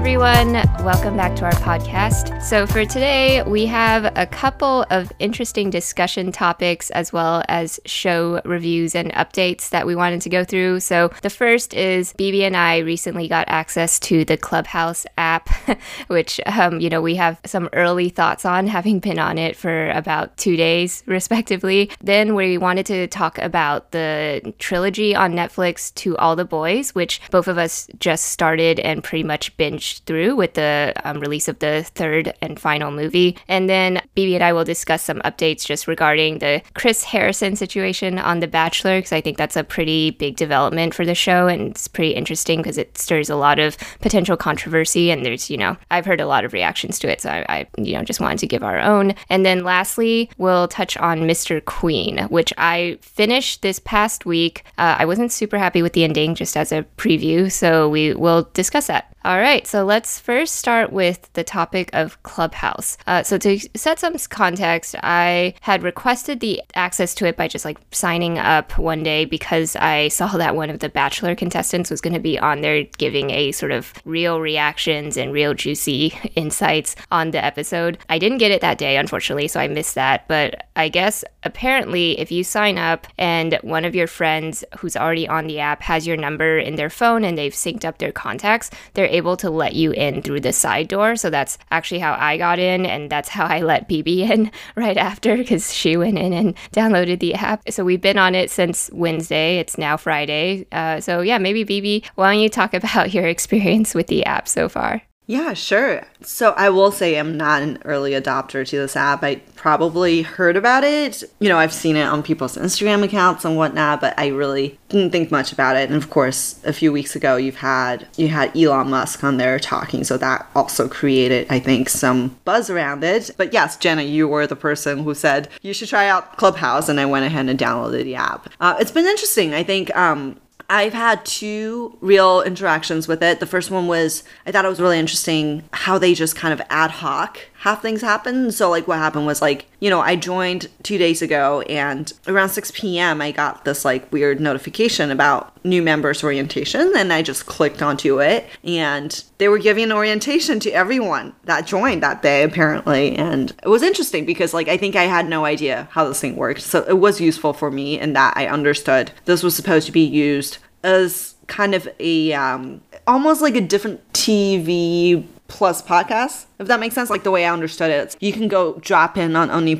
everyone. Welcome back to our podcast. So, for today, we have a couple of interesting discussion topics as well as show reviews and updates that we wanted to go through. So, the first is BB and I recently got access to the Clubhouse app, which, um, you know, we have some early thoughts on having been on it for about two days, respectively. Then, we wanted to talk about the trilogy on Netflix, To All the Boys, which both of us just started and pretty much binged through with the um, release of the third and final movie. And then BB and I will discuss some updates just regarding the Chris Harrison situation on The Bachelor, because I think that's a pretty big development for the show. And it's pretty interesting because it stirs a lot of potential controversy. And there's, you know, I've heard a lot of reactions to it. So I, I you know, just wanted to give our own. And then lastly, we'll touch on Mr. Queen, which I finished this past week. Uh, I wasn't super happy with the ending, just as a preview. So we will discuss that. All right, so let's first start with the topic of Clubhouse. Uh, so, to set some context, I had requested the access to it by just like signing up one day because I saw that one of the Bachelor contestants was going to be on there giving a sort of real reactions and real juicy insights on the episode. I didn't get it that day, unfortunately, so I missed that. But I guess apparently, if you sign up and one of your friends who's already on the app has your number in their phone and they've synced up their contacts, they're able to let you in through the side door. So that's actually how I got in, and that's how I let BB in right after because she went in and downloaded the app. So we've been on it since Wednesday. It's now Friday. Uh, so yeah, maybe BB, why don't you talk about your experience with the app so far? Yeah, sure. So I will say I'm not an early adopter to this app. I probably heard about it. You know, I've seen it on people's Instagram accounts and whatnot, but I really didn't think much about it. And of course, a few weeks ago you've had you had Elon Musk on there talking, so that also created, I think, some buzz around it. But yes, Jenna, you were the person who said you should try out Clubhouse, and I went ahead and downloaded the app. Uh, it's been interesting. I think um, I've had two real interactions with it. The first one was I thought it was really interesting how they just kind of ad hoc have things happen. So, like, what happened was, like, you know, I joined two days ago, and around 6 p.m., I got this, like, weird notification about new members orientation, and I just clicked onto it, and they were giving an orientation to everyone that joined that day, apparently. And it was interesting because, like, I think I had no idea how this thing worked. So, it was useful for me in that I understood this was supposed to be used as kind of a um, almost like a different TV plus podcasts, if that makes sense like the way i understood it. You can go drop in on any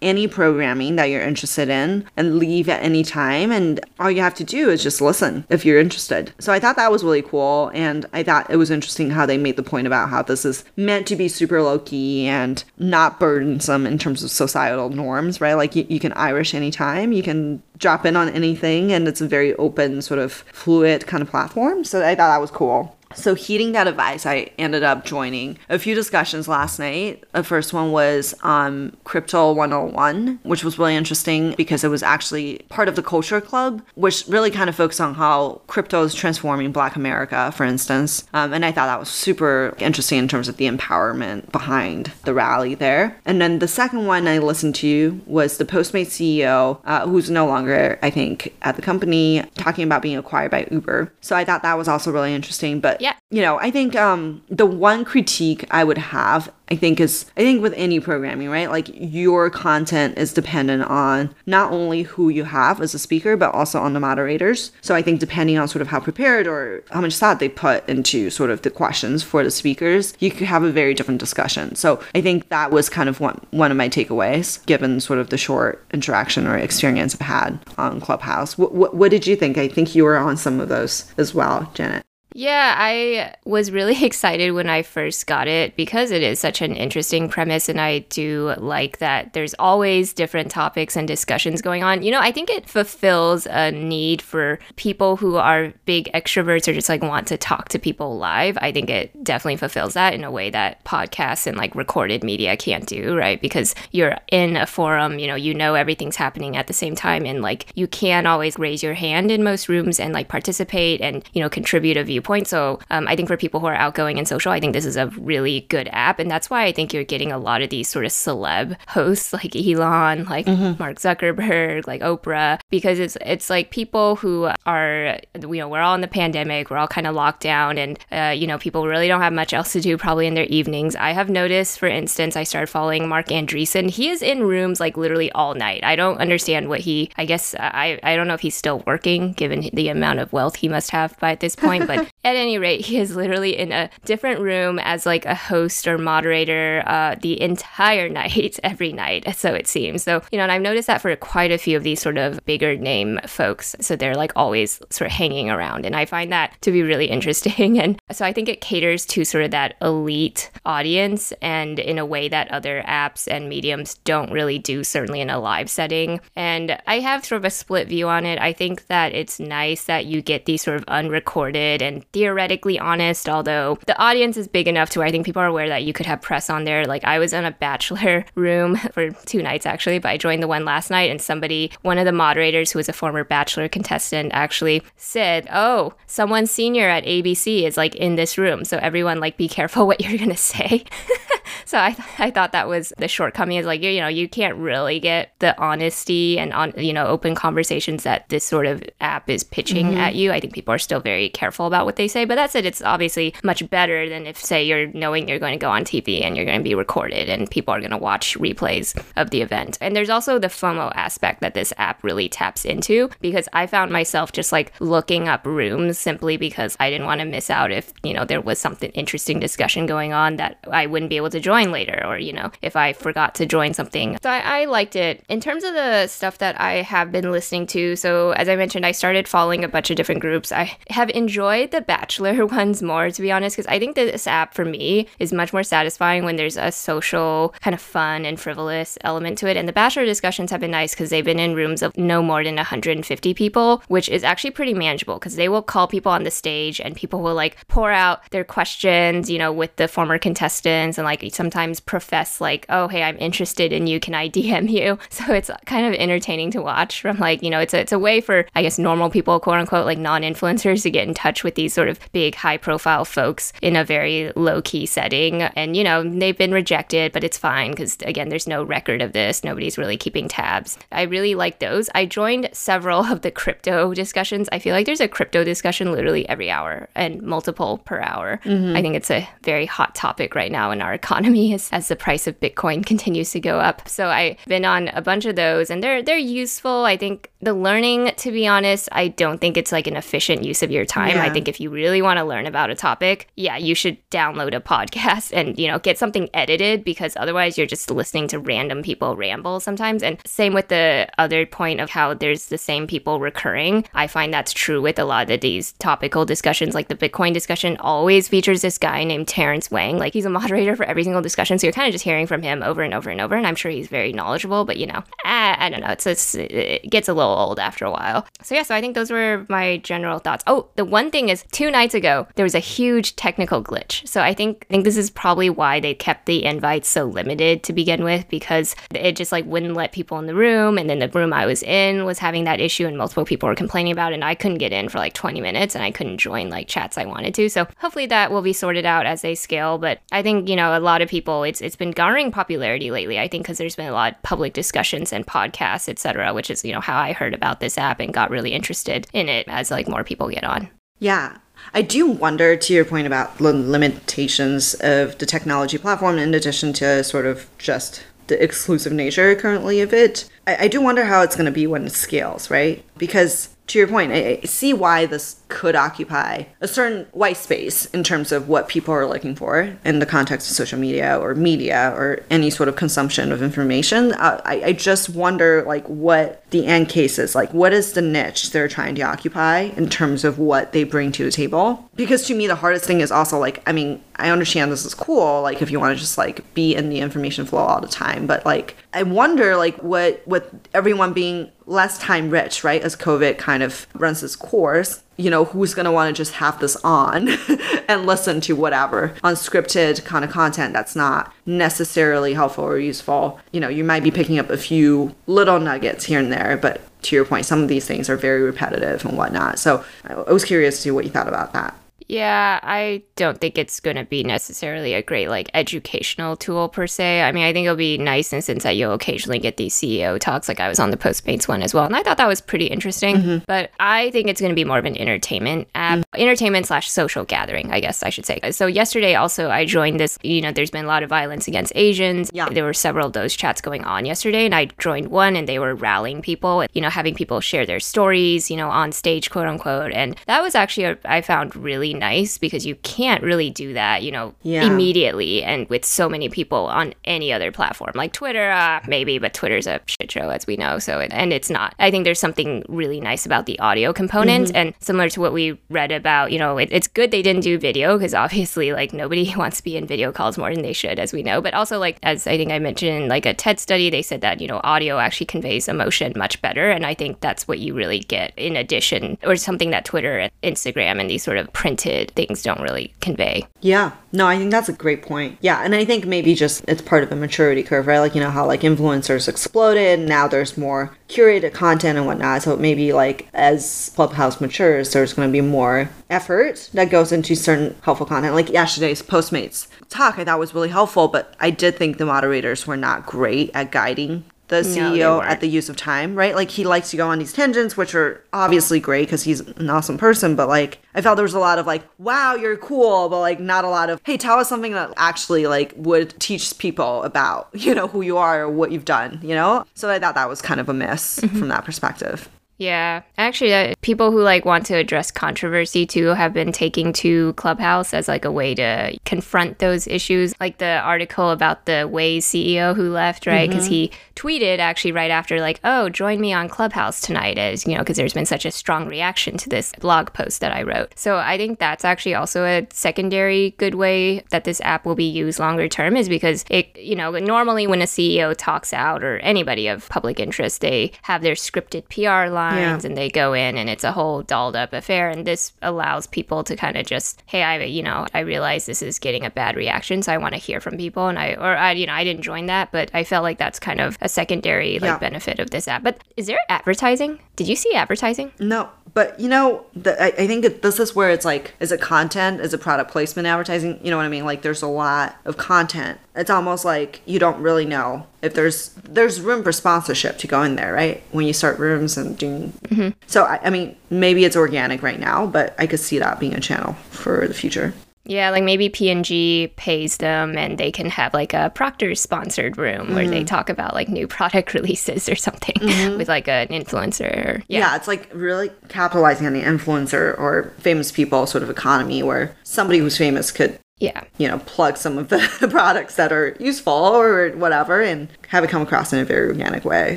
any programming that you're interested in and leave at any time and all you have to do is just listen if you're interested. So i thought that was really cool and i thought it was interesting how they made the point about how this is meant to be super low-key and not burdensome in terms of societal norms right? Like you, you can irish anytime you can drop in on anything and it's a very open sort of fluid kind of platform. So i thought that was cool so, heeding that advice, I ended up joining a few discussions last night. The first one was um, Crypto 101, which was really interesting because it was actually part of the Culture Club, which really kind of focused on how crypto is transforming Black America, for instance. Um, and I thought that was super interesting in terms of the empowerment behind the rally there. And then the second one I listened to was the Postmates CEO, uh, who's no longer, I think, at the company, talking about being acquired by Uber. So, I thought that was also really interesting. But yeah. You know, I think um, the one critique I would have, I think, is I think with any programming, right? Like your content is dependent on not only who you have as a speaker, but also on the moderators. So I think depending on sort of how prepared or how much thought they put into sort of the questions for the speakers, you could have a very different discussion. So I think that was kind of one one of my takeaways, given sort of the short interaction or experience I've had on Clubhouse. What, what did you think? I think you were on some of those as well, Janet. Yeah, I was really excited when I first got it because it is such an interesting premise. And I do like that there's always different topics and discussions going on. You know, I think it fulfills a need for people who are big extroverts or just like want to talk to people live. I think it definitely fulfills that in a way that podcasts and like recorded media can't do, right? Because you're in a forum, you know, you know everything's happening at the same time. And like you can always raise your hand in most rooms and like participate and, you know, contribute a viewpoint point. So um, I think for people who are outgoing and social, I think this is a really good app. And that's why I think you're getting a lot of these sort of celeb hosts like Elon, like mm-hmm. Mark Zuckerberg, like Oprah, because it's it's like people who are you know we're all in the pandemic, we're all kind of locked down, and uh, you know people really don't have much else to do probably in their evenings. I have noticed, for instance, I started following Marc Andreessen. He is in rooms like literally all night. I don't understand what he. I guess I I don't know if he's still working given the amount of wealth he must have by this point, but at any rate, he is literally in a different room as like a host or moderator uh, the entire night every night. So it seems. So you know, and I've noticed that for quite a few of these sort of bigger name folks. So they're like always sort of hanging around. And I find that to be really interesting. And so I think it caters to sort of that elite audience and in a way that other apps and mediums don't really do, certainly in a live setting. And I have sort of a split view on it. I think that it's nice that you get these sort of unrecorded and theoretically honest, although the audience is big enough to where I think people are aware that you could have press on there. Like I was in a bachelor room for two nights actually, but I joined the one last night and somebody, one of the moderators who was a former bachelor contestant actually said, "Oh, someone senior at ABC is like in this room, so everyone like be careful what you're going to say." so I, th- I thought that was the shortcoming is like you, you know you can't really get the honesty and on you know open conversations that this sort of app is pitching mm-hmm. at you i think people are still very careful about what they say but that said it's obviously much better than if say you're knowing you're going to go on tv and you're going to be recorded and people are going to watch replays of the event and there's also the fomo aspect that this app really taps into because i found myself just like looking up rooms simply because i didn't want to miss out if you know there was something interesting discussion going on that i wouldn't be able to join later, or, you know, if I forgot to join something. So I, I liked it. In terms of the stuff that I have been listening to, so as I mentioned, I started following a bunch of different groups. I have enjoyed the Bachelor ones more, to be honest, because I think this app for me is much more satisfying when there's a social, kind of fun and frivolous element to it. And the Bachelor discussions have been nice because they've been in rooms of no more than 150 people, which is actually pretty manageable because they will call people on the stage and people will like pour out their questions, you know, with the former contestants and like sometimes profess like, "Oh, hey, I'm interested in you. Can I DM you?" So it's kind of entertaining to watch. From like, you know, it's a, it's a way for I guess normal people, quote unquote, like non-influencers, to get in touch with these sort of big, high-profile folks in a very low-key setting. And you know, they've been rejected, but it's fine because again, there's no record of this. Nobody's really keeping tabs. I really like those. I joined several of the crypto discussions. I feel like there's a crypto discussion literally every hour and multiple per hour. Mm-hmm. I think it's a very hot topic right now in our economy economy as, as the price of Bitcoin continues to go up. So I've been on a bunch of those and they're they're useful. I think the learning, to be honest, I don't think it's like an efficient use of your time. Yeah. I think if you really want to learn about a topic, yeah, you should download a podcast and, you know, get something edited because otherwise you're just listening to random people ramble sometimes. And same with the other point of how there's the same people recurring. I find that's true with a lot of these topical discussions, like the Bitcoin discussion always features this guy named Terrence Wang. Like he's a moderator for every single discussion. So you're kind of just hearing from him over and over and over. And I'm sure he's very knowledgeable, but you know, I, I don't know. It's, it's, it gets a little old after a while. So yeah, so I think those were my general thoughts. Oh, the one thing is two nights ago, there was a huge technical glitch. So I think, I think this is probably why they kept the invites so limited to begin with, because it just like wouldn't let people in the room. And then the room I was in was having that issue and multiple people were complaining about it. And I couldn't get in for like 20 minutes and I couldn't join like chats I wanted to. So hopefully that will be sorted out as they scale. But I think, you know, a lot of people, it's it's been garnering popularity lately. I think because there's been a lot of public discussions and podcasts, etc., which is you know how I heard about this app and got really interested in it as like more people get on. Yeah, I do wonder, to your point about the limitations of the technology platform, in addition to sort of just the exclusive nature currently of it. I, I do wonder how it's going to be when it scales, right? Because to your point, I, I see why this could occupy a certain white space in terms of what people are looking for in the context of social media or media or any sort of consumption of information. I, I just wonder, like, what the end case is. Like, what is the niche they're trying to occupy in terms of what they bring to the table? Because to me, the hardest thing is also, like, I mean, I understand this is cool, like, if you want to just, like, be in the information flow all the time, but, like, I wonder, like, what, with everyone being less time rich, right, as COVID kind of runs its course, you know, who's going to want to just have this on and listen to whatever unscripted kind of content that's not necessarily helpful or useful. You know, you might be picking up a few little nuggets here and there, but to your point, some of these things are very repetitive and whatnot. So I was curious to see what you thought about that. Yeah, I don't think it's going to be necessarily a great like educational tool per se. I mean, I think it'll be nice in the sense that you'll occasionally get these CEO talks. Like I was on the Postmates one as well, and I thought that was pretty interesting. Mm-hmm. But I think it's going to be more of an entertainment app, mm-hmm. entertainment slash social gathering, I guess I should say. So yesterday, also I joined this. You know, there's been a lot of violence against Asians. Yeah, there were several of those chats going on yesterday, and I joined one, and they were rallying people. You know, having people share their stories. You know, on stage, quote unquote, and that was actually a, I found really nice because you can't really do that, you know, yeah. immediately and with so many people on any other platform like Twitter, uh, maybe, but Twitter's a shit show as we know. So, it, and it's not. I think there's something really nice about the audio component mm-hmm. and similar to what we read about, you know, it, it's good they didn't do video because obviously, like, nobody wants to be in video calls more than they should, as we know. But also, like, as I think I mentioned, like a TED study, they said that, you know, audio actually conveys emotion much better. And I think that's what you really get in addition, or something that Twitter and Instagram and these sort of printed things don't really convey. Yeah. No, I think that's a great point. Yeah. And I think maybe just it's part of a maturity curve, right? Like, you know, how like influencers exploded. Now there's more curated content and whatnot. So maybe like as Clubhouse matures, there's going to be more effort that goes into certain helpful content. Like yesterday's Postmates talk, I thought was really helpful, but I did think the moderators were not great at guiding the CEO no, at the use of time, right? Like he likes to go on these tangents, which are obviously great because he's an awesome person. But like, I felt there was a lot of like, "Wow, you're cool," but like not a lot of, "Hey, tell us something that actually like would teach people about you know who you are or what you've done," you know. So I thought that was kind of a miss mm-hmm. from that perspective. Yeah, actually, uh, people who like want to address controversy too have been taking to Clubhouse as like a way to confront those issues. Like the article about the Waze CEO who left, right? Because mm-hmm. he tweeted actually right after, like, "Oh, join me on Clubhouse tonight," as you know, because there's been such a strong reaction to this blog post that I wrote. So I think that's actually also a secondary good way that this app will be used longer term is because it, you know, normally when a CEO talks out or anybody of public interest, they have their scripted PR line lines yeah. and they go in and it's a whole dolled up affair and this allows people to kind of just hey i you know i realize this is getting a bad reaction so i want to hear from people and i or i you know i didn't join that but i felt like that's kind of a secondary like yeah. benefit of this app but is there advertising did you see advertising no but you know, the, I, I, think this is where it's like, is it content? Is it product placement advertising? You know what I mean? Like, there's a lot of content. It's almost like you don't really know if there's there's room for sponsorship to go in there, right? When you start rooms and doing. Mm-hmm. So I, I mean, maybe it's organic right now, but I could see that being a channel for the future. Yeah, like maybe P&G pays them and they can have like a Procter sponsored room mm-hmm. where they mm-hmm. talk about like new product releases or something mm-hmm. with like an influencer. Yeah. yeah, it's like really capitalizing on the influencer or famous people sort of economy where somebody who's famous could yeah you know plug some of the products that are useful or whatever and have it come across in a very organic way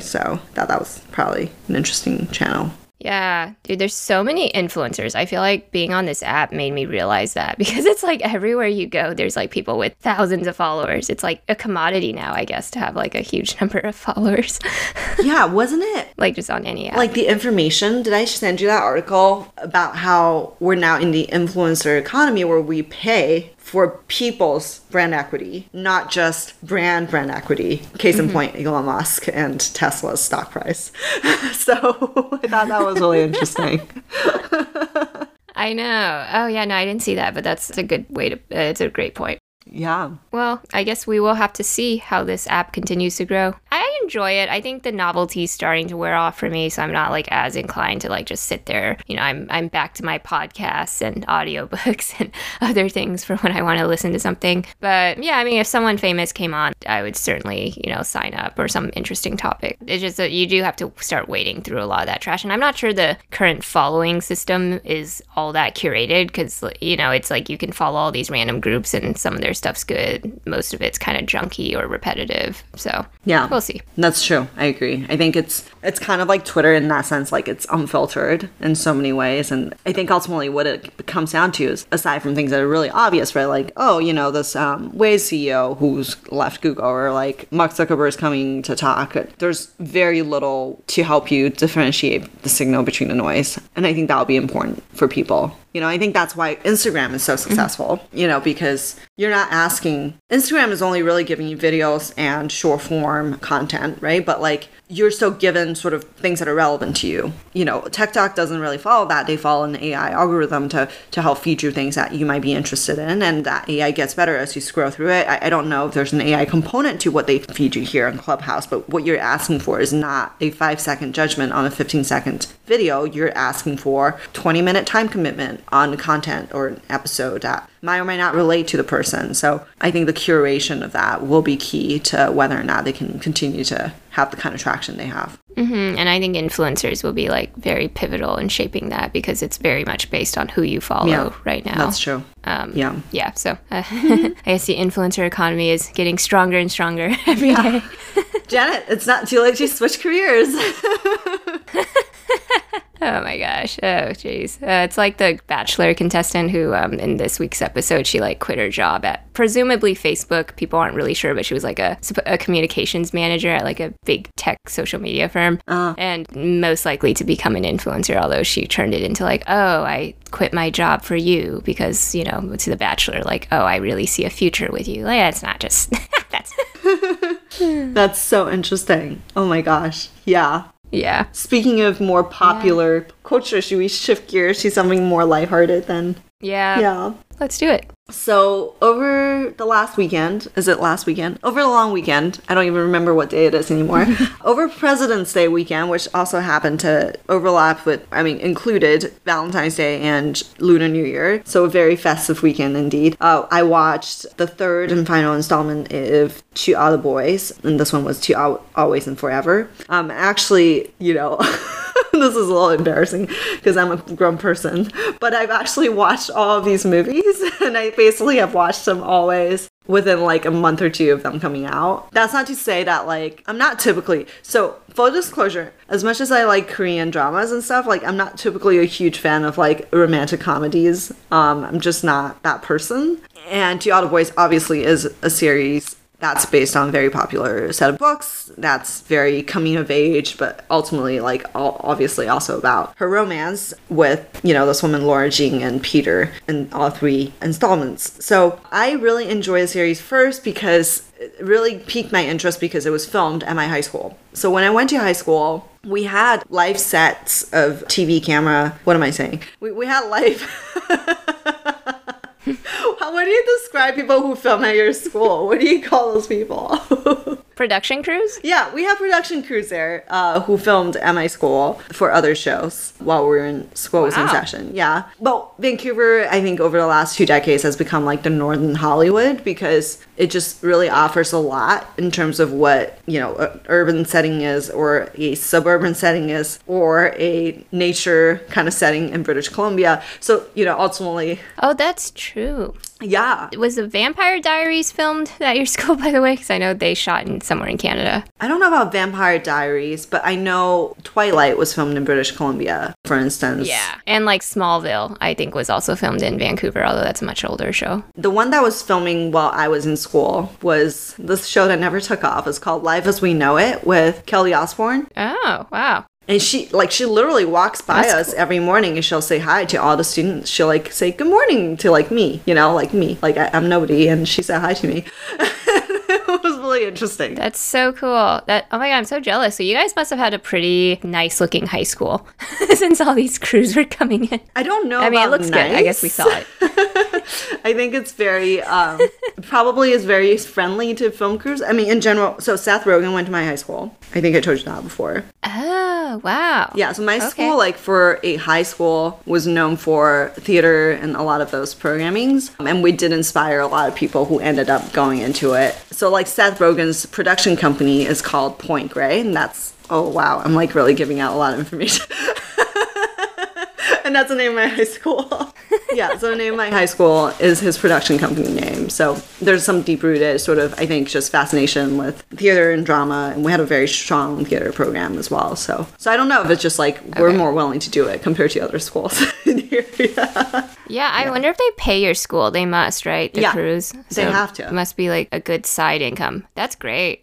so that that was probably an interesting channel yeah, dude, there's so many influencers. I feel like being on this app made me realize that because it's like everywhere you go, there's like people with thousands of followers. It's like a commodity now, I guess, to have like a huge number of followers. yeah, wasn't it? like just on any app. Like the information, did I send you that article about how we're now in the influencer economy where we pay for people's brand equity, not just brand brand equity. Case in mm-hmm. point, Elon Musk and Tesla's stock price. so I thought that was really interesting. I know. Oh yeah, no, I didn't see that, but that's a good way to. Uh, it's a great point. Yeah. Well, I guess we will have to see how this app continues to grow. Enjoy it. I think the novelty's starting to wear off for me, so I'm not like as inclined to like just sit there. You know, I'm I'm back to my podcasts and audiobooks and other things for when I want to listen to something. But yeah, I mean, if someone famous came on, I would certainly, you know, sign up or some interesting topic. It's just that you do have to start wading through a lot of that trash. And I'm not sure the current following system is all that curated because, you know, it's like you can follow all these random groups and some of their stuff's good. Most of it's kind of junky or repetitive. So yeah, we'll see. That's true. I agree. I think it's it's kind of like Twitter in that sense, like it's unfiltered in so many ways. And I think ultimately what it comes down to is aside from things that are really obvious, right? Like, oh, you know, this um, Waze CEO who's left Google or like Mark Zuckerberg is coming to talk. There's very little to help you differentiate the signal between the noise. And I think that'll be important for people You know, I think that's why Instagram is so successful, you know, because you're not asking, Instagram is only really giving you videos and short form content, right? But like, you're still given sort of things that are relevant to you. You know, TikTok doesn't really follow that. They follow an AI algorithm to, to help feed you things that you might be interested in. And that AI gets better as you scroll through it. I, I don't know if there's an AI component to what they feed you here in Clubhouse, but what you're asking for is not a five second judgment on a 15 second video. You're asking for 20 minute time commitment on content or an episode that might or might not relate to the person. So I think the curation of that will be key to whether or not they can continue to have the kind of traction they have. Mm-hmm. And I think influencers will be like very pivotal in shaping that because it's very much based on who you follow Yeah, right now. That's true. Um, Yeah. Yeah. So uh, I guess the influencer economy is getting stronger and stronger every day. Janet, it's not too late to switch careers. Oh my gosh. Oh jeez. Uh, it's like the Bachelor contestant who, um, in this week's episode, she like quit her job at presumably Facebook. People aren't really sure, but she was like a, a communications manager at like a big tech social media firm, and most likely to become an influencer. Although she turned it into like, oh, I quit my job for you because you know to the Bachelor, like, oh, I really see a future with you. Like, it's not just that's That's so interesting. Oh my gosh. Yeah. Yeah. Speaking of more popular culture, should we shift gears to something more lighthearted then? Yeah. Yeah. Let's do it. So over the last weekend, is it last weekend? Over the long weekend, I don't even remember what day it is anymore. over President's Day weekend, which also happened to overlap with, I mean, included Valentine's Day and Lunar New Year. So a very festive weekend indeed. Uh, I watched the third and final installment of To All the Boys, and this one was Two Al- Always and Forever. Um, actually, you know. this is a little embarrassing because I'm a grown person, but I've actually watched all of these movies and I basically have watched them always within like a month or two of them coming out. That's not to say that like I'm not typically so full disclosure, as much as I like Korean dramas and stuff, like I'm not typically a huge fan of like romantic comedies. Um I'm just not that person. And To All the Boys obviously is a series that's based on a very popular set of books. That's very coming of age but ultimately like obviously also about her romance with you know this woman Lara Jean and peter in all three installments. So i really enjoy the series first because it really piqued my interest because it was filmed at my high school. So when i went to high school we had live sets of tv camera what am i saying? We, we had live what do you describe people who film at your school? What do you call those people? Production crews. yeah, we have production crews there uh, who filmed at my school for other shows while we were in school was in session. Yeah, but Vancouver, I think over the last two decades has become like the northern Hollywood because it just really offers a lot in terms of what you know, a urban setting is, or a suburban setting is, or a nature kind of setting in British Columbia. So you know, ultimately, Oh, that's true. Yeah, Was the Vampire Diaries filmed at your school, by the way? Because I know they shot in somewhere in Canada. I don't know about Vampire Diaries, but I know Twilight was filmed in British Columbia, for instance. Yeah. And like Smallville, I think was also filmed in Vancouver, although that's a much older show. The one that was filming while I was in school was this show that never took off. It's called Life as We Know It with Kelly Osbourne. Oh, wow. And she like she literally walks by That's us every morning and she'll say hi to all the students. She'll like say good morning to like me, you know, like me. Like I, I'm nobody and she said hi to me. really interesting. That's so cool. That oh my god, I'm so jealous. So you guys must have had a pretty nice looking high school since all these crews were coming in. I don't know. I mean, it looks good. I guess we saw it. I think it's very, um, probably is very friendly to film crews. I mean, in general. So Seth Rogen went to my high school. I think I told you that before. Oh, wow. Yeah. So my Okay. school, like for a high school, was known for theater and a lot of those programmings, and we did inspire a lot of people who ended up going into it. So like Seth Rogen's production company is called Point Grey, and that's oh wow, I'm like really giving out a lot of information. and that's the name of my high school. yeah, so the name of my high school is his production company name. So there's some deep rooted sort of, I think, just fascination with theater and drama, and we had a very strong theater program as well. So, so I don't know if it's just like we're Okay. more willing to do it compared to other schools in the area. Yeah, I wonder if they pay your school. They must, right? The Yeah, crews. they have to. It must be like a good side income. That's great.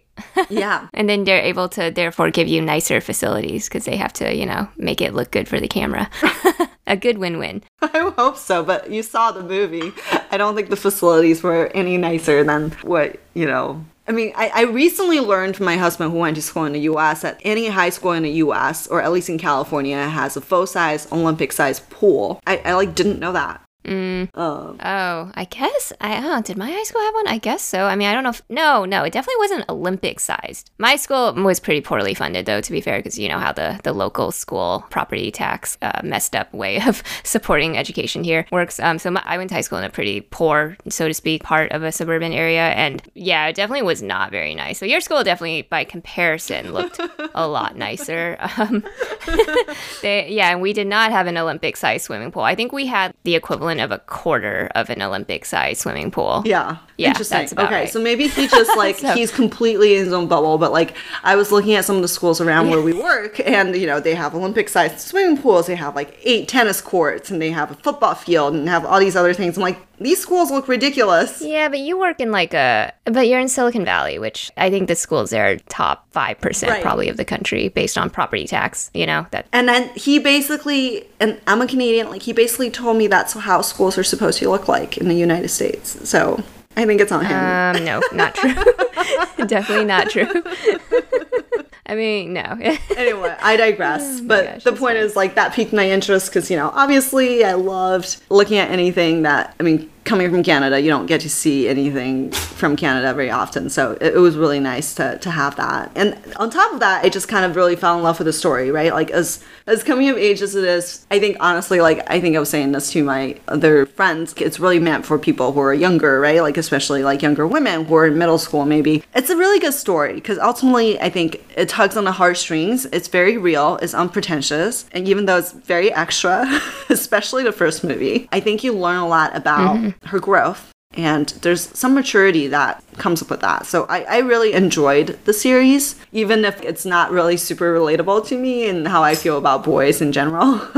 Yeah. And then they're able to therefore give you nicer facilities because they have to, you know, make it look good for the camera. a good win-win. I hope so, but you saw the movie. I don't think the facilities were any nicer than what, you know. I mean, I, I recently learned from my husband who went to school in the US that any high school in the US, or at least in California, has a full size Olympic size pool. I, I like didn't know that. Mm. Um, Oh, I guess I oh, did my high school have one? I guess so. I mean, I don't know if no, no, it definitely wasn't Olympic sized. My school was pretty poorly funded, though. To be fair, because you know how the the local school property tax uh, messed up way of supporting education here works. Um, so my, I went to high school in a pretty poor, so to speak, part of a suburban area, and yeah, it definitely was not very nice. So your school definitely, by comparison, looked a lot nicer. Um, they, yeah, and we did not have an Olympic sized swimming pool. I think we had the equivalent of a quarter of an Olympic sized swimming pool. Yeah. Yeah, Interesting. okay, right. so maybe he just like So- he's completely in his own bubble, but like I was looking at some of the schools around where we work and you know, they have Olympic sized swimming pools, they have like eight tennis courts and they have a football field and have all these other things. I'm like, these schools look ridiculous. Yeah, but you work in like a, but you're in Silicon Valley, which I think the schools there are top 5% Right. probably of the country based on property tax, you know, that. And then he basically, and I'm a Canadian, like he basically told me that's how schools are supposed to look like in the United States. So I think it's on him. Um, no, not true. Definitely not true. I mean, no. anyway, I digress. Oh but gosh, the point is, like, that piqued my interest because, you know, obviously I loved looking at anything that, I mean, coming from Canada, you don't get to see anything from Canada very often. So it, it was really nice to, to have that. And on top of that, I just kind of really fell in love with the story, right? Like, as, as coming of age as it is, I think, honestly, like, I think I was saying this to my other friends, it's really meant for people who are younger, right? Like, especially like younger women who are in middle school, maybe. It's a really good story because ultimately, I think it tugs on the heartstrings. It's very real, it's unpretentious. And even though it's very extra, especially the first movie, I think you learn a lot about mm-hmm. Her growth. And there's some maturity that comes up with that. So I, I really enjoyed the series, even if it's not really super relatable to me and how I feel about boys in general.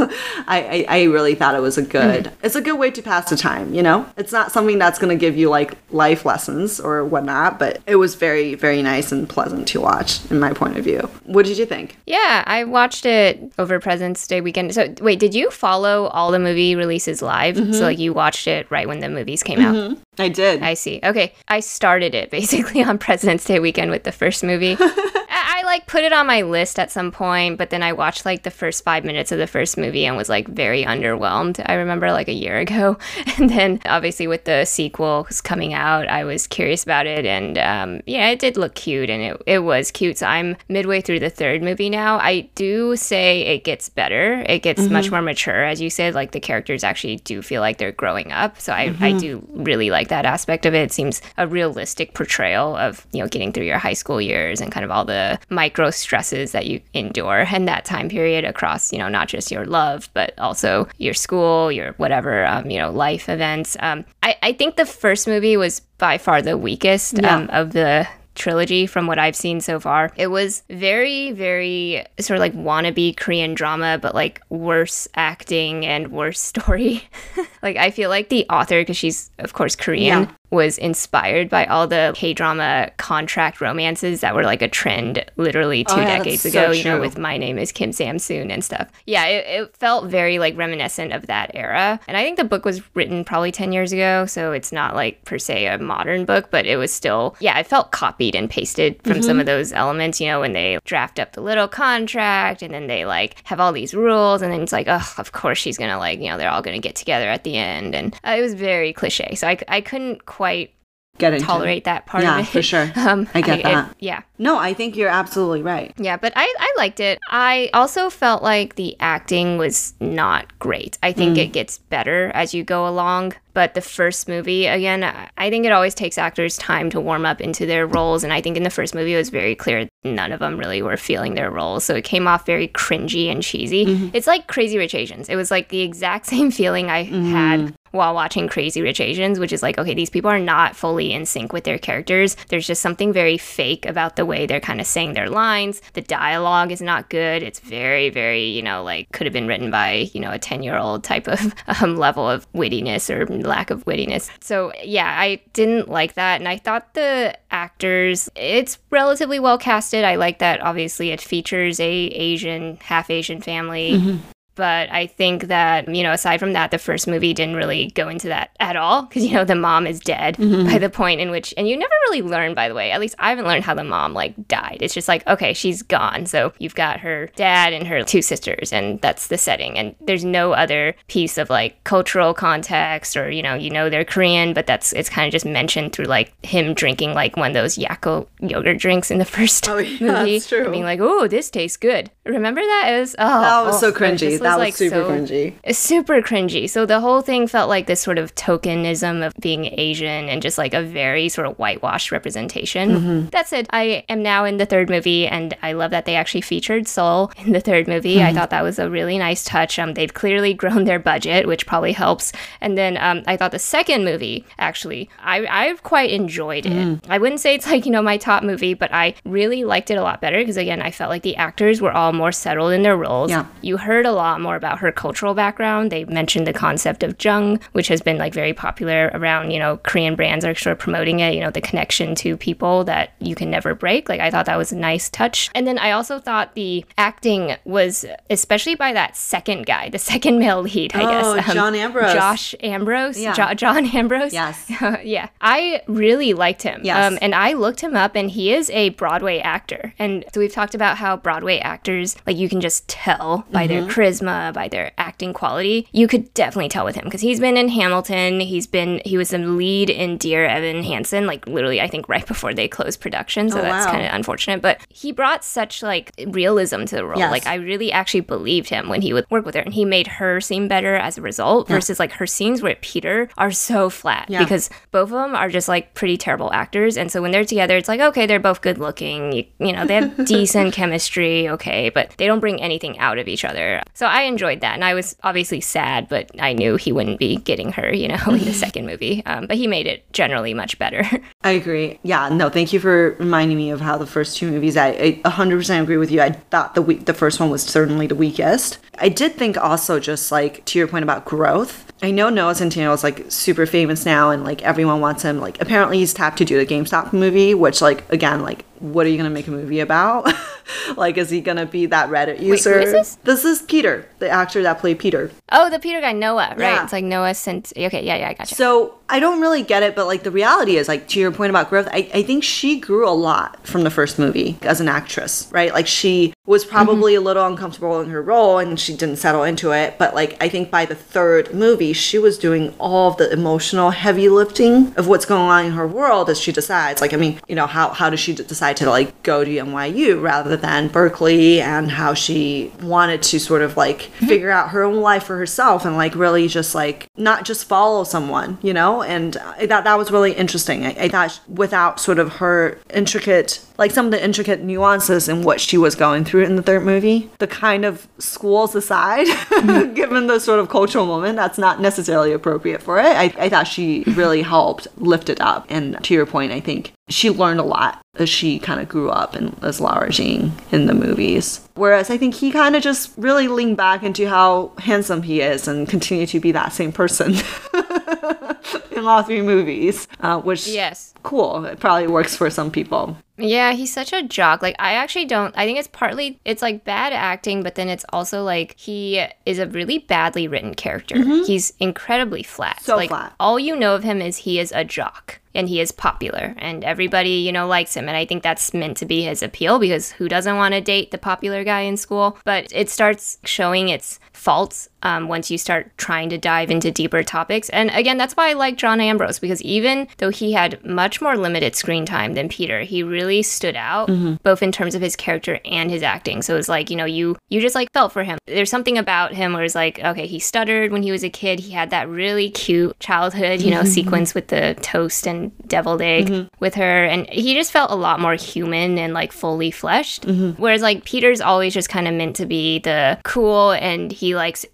I, I, I really thought it was a good, mm. it's a good way to pass the time, you know? It's not something that's going to give you like life lessons or whatnot, but it was very, very nice and pleasant to watch in my point of view. What did you think? yeah, I watched it over President's Day weekend. So, wait, did you follow all the movie releases live? So, mm-hmm. like, you watched it right when the movies came out? Mm-hmm. I did. I see. Okay. I started it basically on President's Day weekend with the first movie. Like put it on my list at some point, but then I watched like the first five minutes of the first movie and was like very underwhelmed. I remember like a year ago. And then obviously with the sequel coming out, I was curious about it. And um, yeah, it did look cute and it, it was cute. So I'm midway through the third movie now. I do say it gets better. It gets much more mature, as you said. Like the characters actually do feel like they're growing up. So I, I do really like that aspect of it. It seems a realistic portrayal of, you know, getting through your high school years and kind of all the micro stresses that you endure in that time period across, you know, not just your love, but also your school, your whatever, um, you know, life events. Um, I, I think the first movie was by far the weakest Yeah. um, of the trilogy from what I've seen so far. It was very, very sort of like wannabe Korean drama, but like worse acting and worse story. like I feel like the author, because she's of course Korean, Yeah. Was inspired by all the K drama contract romances that were like a trend literally two Oh, yeah, decades that's so ago, you know, with My Name is Kim Sam Soon and stuff. Yeah, it, it felt very like reminiscent of that era. And I think the book was written probably 10 years ago, so it's not like per se a modern book, but it was still, yeah, it felt copied and pasted from some of those elements, you know, when they draft up the little contract and then they like have all these rules and then it's like, oh, of course she's gonna like, you know, they're all gonna get together at the end. And uh, it was very cliche. So I, I couldn't quite Get into it. tolerate that part Yeah, of it. Yeah, for sure. Um, I get it- that. yeah. No, I think you're absolutely right. Yeah, but I, I liked it. I also felt like the acting was not great. I think it gets better as you go along. But the first movie, again, I- think it always takes actors time to warm up into their roles. And I think in the first movie, it was very clear none of them really were feeling their roles. So it came off very cringy and cheesy. It's like Crazy Rich Asians. It was like the exact same feeling I had while watching Crazy Rich Asians, which is like, okay, these people are not fully in sync with their characters. There's just something very fake about the way they're kind of saying their lines. The dialogue is not good. It's very, very, you know, like could have been written by, you know, a 10 year old type of um, level of wittiness or lack of wittiness. So, yeah, I didn't like that. And I thought the actors, it's relatively well casted. I like that, obviously, it features a Asian, half Asian family mm-hmm. But I think that, you know, aside from that, the first movie didn't really go into that at all because, you know, the mom is dead mm-hmm. by the point in which, and you never really learn, by the way, at least I haven't learned how the mom like died. It's just like, okay, she's gone. So you've got her dad and her two sisters, and that's the setting. And there's no other piece of like cultural context or, you know, you know, they're Korean, but that's, it's kind of just mentioned through like him drinking like one of those Yakult yogurt drinks in the first oh, yeah, movie. That's true. being like, oh, this tastes good. Remember that? It was, oh, that was oh, so cringy that was like super so, cringy. Super cringy. So the whole thing felt like this sort of tokenism of being Asian and just like a very sort of whitewashed representation. Mm-hmm. That said, I am now in the third movie, and I love that they actually featured Seoul in the third movie. Mm-hmm. I thought that was a really nice touch. Um, they've clearly grown their budget, which probably helps. And then um, I thought the second movie, actually, I I've quite enjoyed it. Mm. I wouldn't say it's like you know my top movie, but I really liked it a lot better because again, I felt like the actors were all more settled in their roles. Yeah. You heard a lot more about her cultural background. They mentioned the concept of jung, which has been like very popular around, you know, Korean brands are sort of promoting it, you know, the connection to people that you can never break. Like I thought that was a nice touch. And then I also thought the acting was especially by that second guy, the second male lead, I oh, guess. Um, John Ambrose. Josh Ambrose. Yeah. Jo- John Ambrose. Yes. yeah. I really liked him. Yes. Um, and I looked him up and he is a Broadway actor. And so we've talked about how Broadway actors, like you can just tell by mm-hmm. their charisma, by their acting quality, you could definitely tell with him because he's been in Hamilton. He's been he was the lead in Dear Evan Hansen, like literally I think right before they closed production. So oh, that's wow. kind of unfortunate. But he brought such like realism to the role. Yes. Like I really actually believed him when he would work with her, and he made her seem better as a result. Yeah. Versus like her scenes with Peter are so flat yeah. because both of them are just like pretty terrible actors, and so when they're together, it's like okay, they're both good looking. You, you know, they have decent chemistry, okay, but they don't bring anything out of each other. So I enjoyed that, and I was obviously sad, but I knew he wouldn't be getting her, you know, in the second movie. Um, but he made it generally much better. I agree. Yeah, no, thank you for reminding me of how the first two movies. I, I 100% agree with you. I thought the week, the first one was certainly the weakest. I did think also just like to your point about growth. I know Noah Centineo is like super famous now, and like everyone wants him. Like apparently he's tapped to do the GameStop movie, which like again like what are you gonna make a movie about? like, is he gonna be that Reddit user? Wait, this? this? is Peter, the actor that played Peter. Oh, the Peter guy, Noah, right? Yeah. It's like Noah sent. Okay, yeah, yeah, I got gotcha. So I don't really get it, but like the reality is, like to your point about growth, I, I think she grew a lot from the first movie as an actress, right? Like she was probably mm-hmm. a little uncomfortable in her role and she didn't settle into it. But like I think by the third movie, she was doing all of the emotional heavy lifting of what's going on in her world as she decides. Like, I mean, you know, how how does she decide to like go to NYU rather than Berkeley and how she wanted to sort of like mm-hmm. figure out her own life for herself and like really just like not just follow someone, you know? And I thought that was really interesting. I, I thought without sort of her intricate, like some of the intricate nuances in what she was going through in the third movie, the kind of schools aside, given the sort of cultural moment, that's not necessarily appropriate for it. I, I thought she really helped lift it up. And to your point, I think she learned a lot as she kind of grew up and as Lara Jean in the movies. Whereas I think he kind of just really leaned back into how handsome he is and continued to be that same person in all three movies, uh, which yes, cool. It probably works for some people. Yeah, he's such a jock. Like I actually don't I think it's partly it's like bad acting, but then it's also like he is a really badly written character. Mm-hmm. He's incredibly flat. So like flat. all you know of him is he is a jock and he is popular and everybody you know likes him and i think that's meant to be his appeal because who doesn't want to date the popular guy in school but it starts showing its faults um, once you start trying to dive into deeper topics. And again, that's why I like John Ambrose because even though he had much more limited screen time than Peter, he really stood out mm-hmm. both in terms of his character and his acting. So it's like you know you you just like felt for him. There's something about him where it's like okay, he stuttered when he was a kid. He had that really cute childhood you know sequence with the toast and deviled egg mm-hmm. with her, and he just felt a lot more human and like fully fleshed. Mm-hmm. Whereas like Peter's always just kind of meant to be the cool and he likes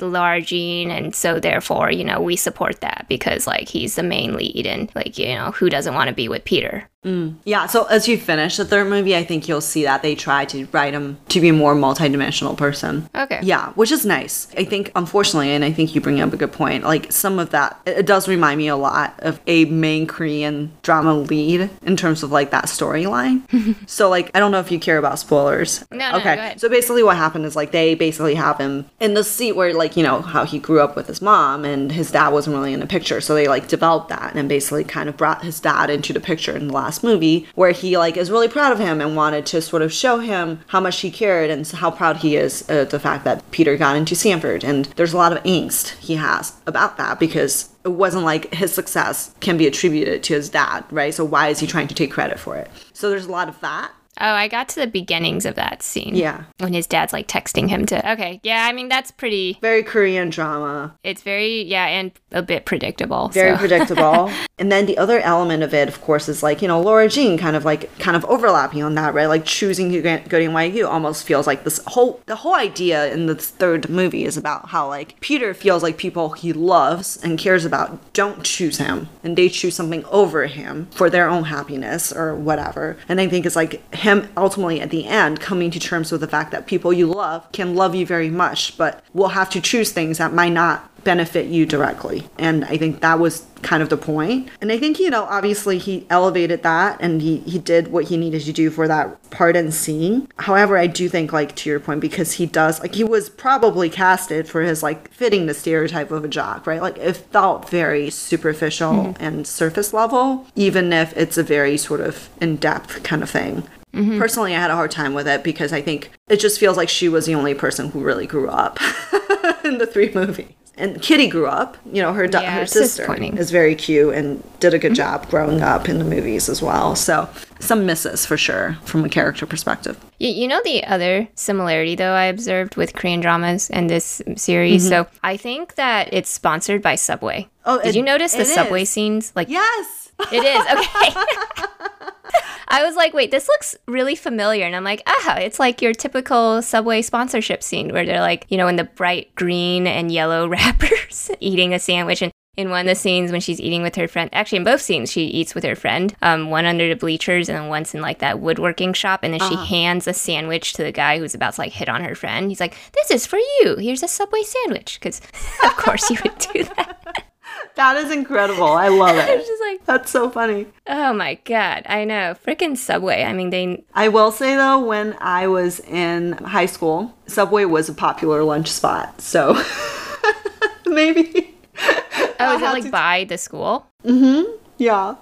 Jean, and so therefore, you know, we support that because like he's the main lead, and like you know, who doesn't want to be with Peter? Mm. Yeah, so as you finish the third movie, I think you'll see that they try to write him to be a more multidimensional person. Okay. Yeah, which is nice. I think, unfortunately, and I think you bring up a good point, like some of that, it it does remind me a lot of a main Korean drama lead in terms of like that storyline. so, like, I don't know if you care about spoilers. No, no, okay. ahead. So basically, what happened is like they basically have him in the seat where, like, you know, how he grew up with his mom and his dad wasn't really in the picture. So they like developed that and basically kind of brought his dad into the picture in the last movie where he like is really proud of him and wanted to sort of show him how much he cared and how proud he is uh, of the fact that Peter got into Stanford. And there's a lot of angst he has about that because it wasn't like his success can be attributed to his dad, right? So why is he trying to take credit for it? So there's a lot of that. Oh, I got to the beginnings of that scene. Yeah. When his dad's like texting him to. Okay. Yeah, I mean, that's pretty. Very Korean drama. It's very, yeah, and a bit predictable. very so. predictable. And then the other element of it, of course, is like you know Lara Jean kind of like kind of overlapping on that, right? Like choosing to go go to NYU almost feels like this whole the whole idea in this third movie is about how like Peter feels like people he loves and cares about don't choose him, and they choose something over him for their own happiness or whatever. And I think it's like him ultimately at the end coming to terms with the fact that people you love can love you very much, but will have to choose things that might not benefit you directly. And I think that was kind of the point. And I think, you know, obviously he elevated that and he, he did what he needed to do for that part and scene. However, I do think, like, to your point, because he does, like, he was probably casted for his, like, fitting the stereotype of a jock, right? Like, it felt very superficial mm-hmm. and surface level, even if it's a very sort of in depth kind of thing. Mm-hmm. Personally, I had a hard time with it because I think it just feels like she was the only person who really grew up in the three movies. And Kitty grew up, you know, her, Yeah, her sister is very cute and did a good job growing up in the movies as well. So, some misses for sure from a character perspective. You, you know the other similarity though I observed with Korean dramas and this series. So I think that it's sponsored by Subway. Mm-hmm. Oh, did it- you notice the Subway is. scenes? Like Yes! It is okay. I was like, wait, this looks really familiar, and I'm like, ah, it's like your typical Subway sponsorship scene where they're like, you know, in the bright green and yellow wrappers, eating a sandwich and. In one of the scenes when she's eating with her friend, actually in both scenes she eats with her friend. Um, one under the bleachers and then once in like that woodworking shop, and then she hands a sandwich to the guy who's about to like hit on her friend. He's like, "This is for you. Here's a Subway sandwich," because of course you would do that. That is incredible. I love it. just like, That's so funny. oh my god, I know, freaking Subway. I mean, they I will say though, when I was in high school, Subway was a popular lunch spot. So, maybe. Oh, is it like by the school? Mm-hmm. Yeah.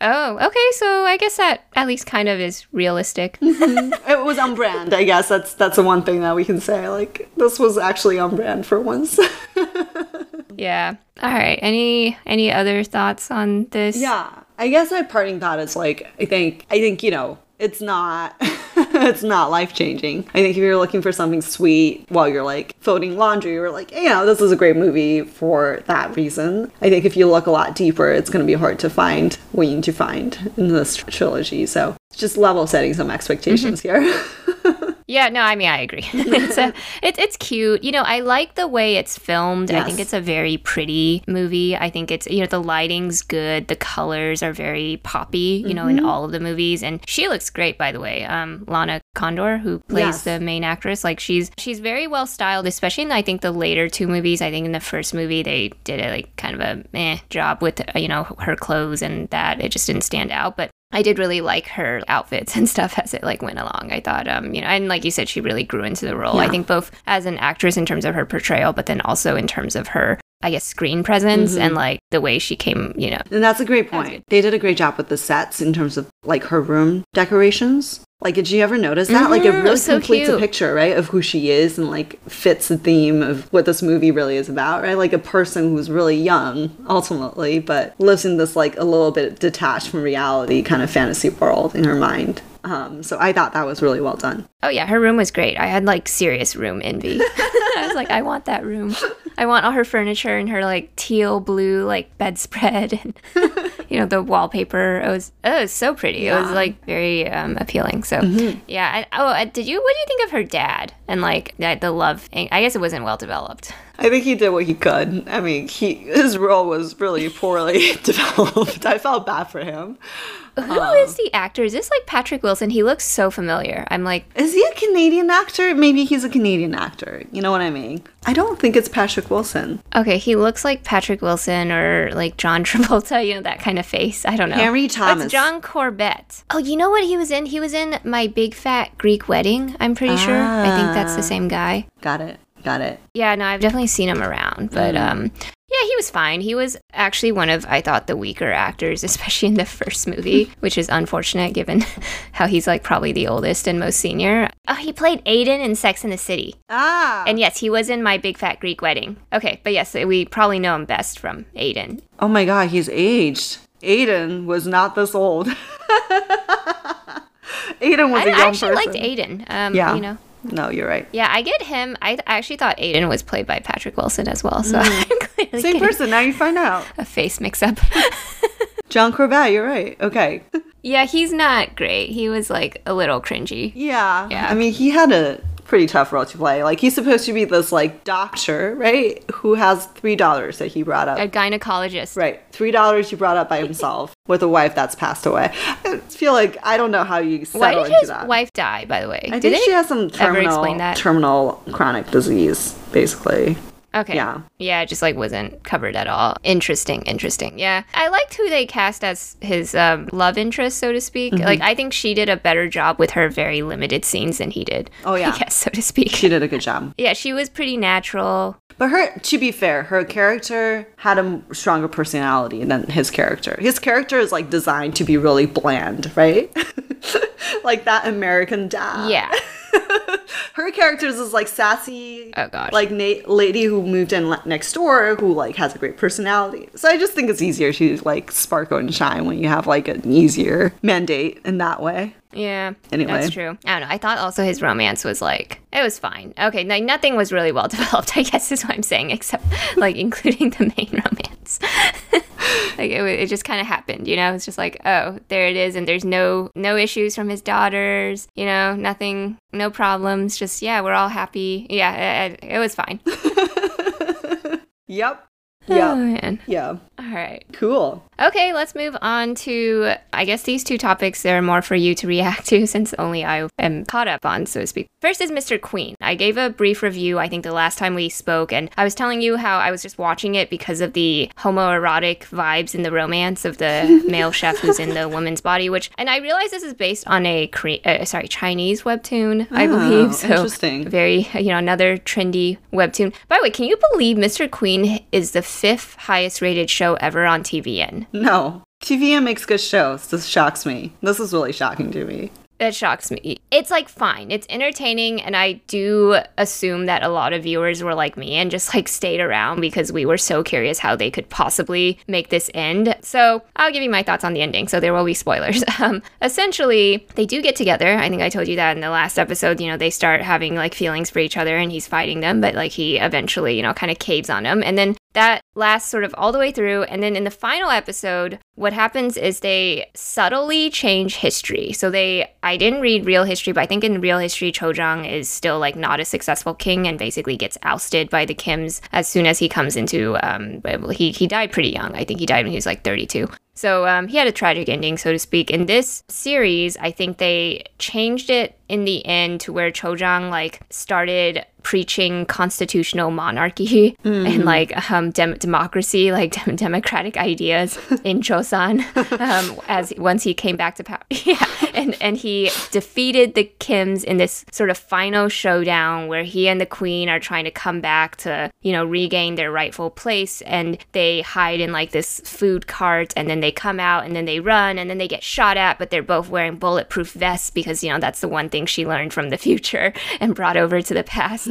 Oh, okay. So I guess that at least kind of is realistic. Mm-hmm. It was on brand, I guess. That's that's the one thing that we can say. Like this was actually on brand for once. yeah. All right. Any any other thoughts on this? yeah. I guess my parting thought is like I think I think, you know, it's not it's not life changing. I think if you're looking for something sweet while you're like folding laundry you're like, you know, this is a great movie for that reason. I think if you look a lot deeper, it's gonna be hard to find what you need to find in this trilogy. So just level setting some expectations mm-hmm. here. Yeah. No. I mean, I agree. it's a it, it's cute. You know, I like the way it's filmed. I think it's a very pretty movie. I think it's you know the lighting's good. The colors are very poppy. You know, Mm-hmm. in all of the movies, and she looks great. By the way, um, Lana Condor, who plays Yes. the main actress, like she's she's very well styled. Especially in I think the later two movies. I think in the first movie they did a like kind of a eh job with uh, you know her clothes and that it just didn't stand out, but. I did really like her outfits and stuff as it like went along. I thought, um, you know, and like you said, she really grew into the role. I think both as an actress in terms of her portrayal, but then also in terms of her, I guess, screen presence and like the way she came, you know. And that's a great point. They did a great job with the sets in terms of like her room decorations. Like, did you ever notice that? Like, it Mhm, really so completes a picture, right, of who she is and like fits the theme of what this movie really is about, right? Like a person who's really young ultimately, but lives in this like a little bit detached from reality kind of fantasy world in her mind. Um, so I thought that was really well done. Oh yeah, her room was great. I had like serious room envy. I was like, I want that room. I want all her furniture and her like teal blue like bedspread and you know the wallpaper. It was oh, it was so pretty. It was Mm-hmm. like very um, appealing. So yeah. I, oh, uh, did you? What do you think of her dad and like that the love? I guess it wasn't well developed. I think he did what he could. I mean, he his role was really poorly developed. I felt bad for him. Who is the actor? Is this like Patrick Wilson? He looks so familiar. I'm like, Is he a Canadian actor? Maybe he's a Canadian actor. You know what I mean? I don't think it's Patrick Wilson. okay, he looks like Patrick Wilson or like John Travolta, you know, that kind of face. I don't know. Henry It's Thomas. John Corbett. Oh, you know what he was in? He was in My Big Fat Greek Wedding, I'm pretty sure. I think that's the Ah. same guy. Got it. Got it. Yeah, no, I've definitely seen him around, but Mm. um yeah, he was fine. He was actually one of I thought the weaker actors, especially in the first movie, which is unfortunate given how he's like probably the oldest and most senior. Oh, he played Aidan in Sex in the City. Ah. And yes, he was in My Big Fat Greek Wedding. Okay, but yes, we probably know him best from Aidan. oh my god, he's aged. Aidan was not this old. Aidan was I, a I young actually person. liked Aidan. Um, Yeah. you know. No, you're right. Yeah, I get him. I th- actually thought Aidan was played by Patrick Wilson as well, so Mm. Same person. Now you find out. a face mix up. John Corbett. You're right. Okay. Yeah, he's not great. He was like a little cringy. Yeah. Yeah. I mean, he had a pretty tough role to play. Like, he's supposed to be this, like, doctor, right? Who has $3 that he brought up. A gynecologist. Right. $3 he brought up by himself with a wife that's passed away. I feel like I don't know how you Why did into his that. wife die, by the way? I did think she has some terminal, terminal chronic disease, basically. Okay. Yeah. Yeah, just like wasn't covered at all. Interesting, interesting. Yeah. I liked who they cast as his um, love interest, so to speak. Mm-hmm. Like, I think she did a better job with her very limited scenes than he did. Oh, yeah. I guess, so to speak. She did a good job. yeah, she was pretty natural. But her, to be fair, her character had a stronger personality than his character. His character is like designed to be really bland, right? like that American dad. Yeah. Her character is this like sassy, Oh, gosh. like na- lady who moved in next door who like has a great personality. So I just think it's easier to like sparkle and shine when you have like an easier mandate in that way. Yeah. Anyway. That's true. I don't know. I thought also his romance was like, it was fine. Okay. Like, nothing was really well developed, I guess is what I'm saying, except like including the main romance. like it, it just kind of happened, you know. It's just like, oh, there it is, and there's no no issues from his daughters, you know, nothing, no problems. Just yeah, we're all happy. Yeah, it, it was fine. Yep. Oh Yep. man. Yeah. All right. Cool. Okay, let's move on to I guess these two topics they're more for you to react to since only I am caught up on, so to speak. First is Mr. Queen. I gave a brief review, I think the last time we spoke, and I was telling you how I was just watching it because of the homoerotic vibes in the romance of the male chef who's in the woman's body, which and I realize this is based on a Kore- uh, sorry, Chinese webtoon, I Oh, believe. So interesting. very, you know, another trendy webtoon. By the way, can you believe Mr. Queen is the fifth highest rated show ever on TVN? No. TVN makes good shows. This shocks me. This is really shocking to me. It shocks me. It's like fine. It's entertaining and I do assume that a lot of viewers were like me and just like stayed around because we were so curious how they could possibly make this end. So, I'll give you my thoughts on the ending. So, there will be spoilers. Um essentially, they do get together. I think I told you that in the last episode, you know, they start having like feelings for each other and he's fighting them, but like he eventually, you know, kind of caves on him. And then that lasts sort of all the way through. And then in the final episode, what happens is they subtly change history. So they, I didn't read real history, but I think in real history, Cheoljong is still like not a successful king and basically gets ousted by the Kims as soon as he comes into, um, he, he died pretty young. I think he died when he was like 32. So um, he had a tragic ending, so to speak. In this series, I think they changed it in the end to where Cheoljong like started preaching constitutional monarchy and like um, dem- democracy, like dem- democratic ideas in Joseon. um, as once he came back to power, yeah, and and he defeated the Kims in this sort of final showdown where he and the queen are trying to come back to you know regain their rightful place, and they hide in like this food cart, and then they come out, and then they run, and then they get shot at, but they're both wearing bulletproof vests because you know that's the one thing she learned from the future and brought over to the past.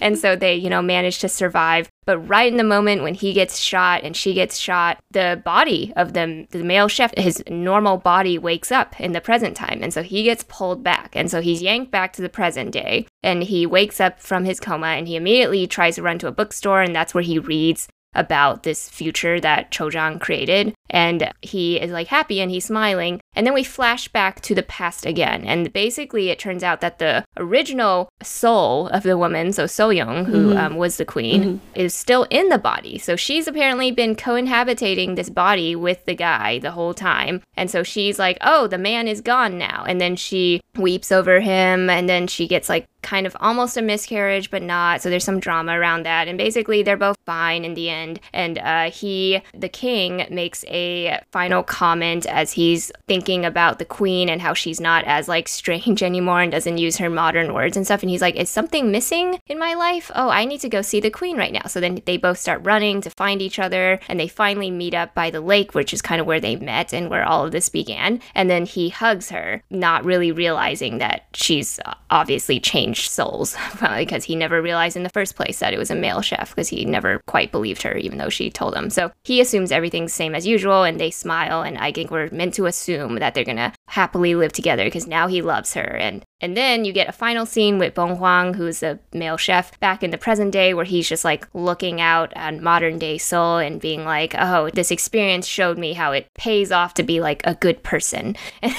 and so they, you know, managed to survive. But right in the moment when he gets shot and she gets shot, the body of the, the male chef, his normal body wakes up in the present time. And so he gets pulled back. And so he's yanked back to the present day. And he wakes up from his coma and he immediately tries to run to a bookstore. And that's where he reads about this future that Cheoljong created. And he is like happy and he's smiling. And then we flash back to the past again. And basically, it turns out that the original soul of the woman, so Soyoung, who Mm-hmm. um, was the queen, is still in the body. So she's apparently been co-inhabiting this body with the guy the whole time. And so she's like, "Oh, the man is gone now." And then she weeps over him, and then she gets like kind of almost a miscarriage, but not. So there's some drama around that. And basically, they're both fine in the end. And uh, he, the king, makes a final comment as he's thinking about the queen and how she's not as like strange anymore and doesn't use her modern words and stuff. And he's like, Is something missing in my life? Oh, I need to go see the queen right now. So then they both start running to find each other and they finally meet up by the lake, which is kind of where they met and where all of this began. And then he hugs her, not really realizing that she's uh, obviously changed souls because he never realized in the first place that it was a male chef because he never quite believed her, even though she told him. So he assumes everything's same as usual and they smile. And I think we're meant to assume that they're gonna happily live together because now he loves her. And and then you get a final scene with Bong Hwan, who's a male chef, back in the present day, where he's just like looking out on modern day Seoul and being like, oh, this experience showed me how it pays off to be like a good person.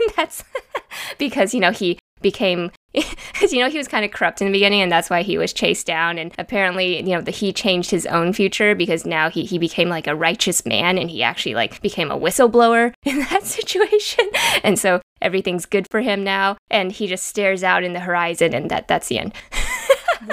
And that's because, you know, he became because you know he was kind of corrupt in the beginning and that's why he was chased down and apparently you know the, he changed his own future because now he, he became like a righteous man and he actually like became a whistleblower in that situation and so everything's good for him now and he just stares out in the horizon and that that's the end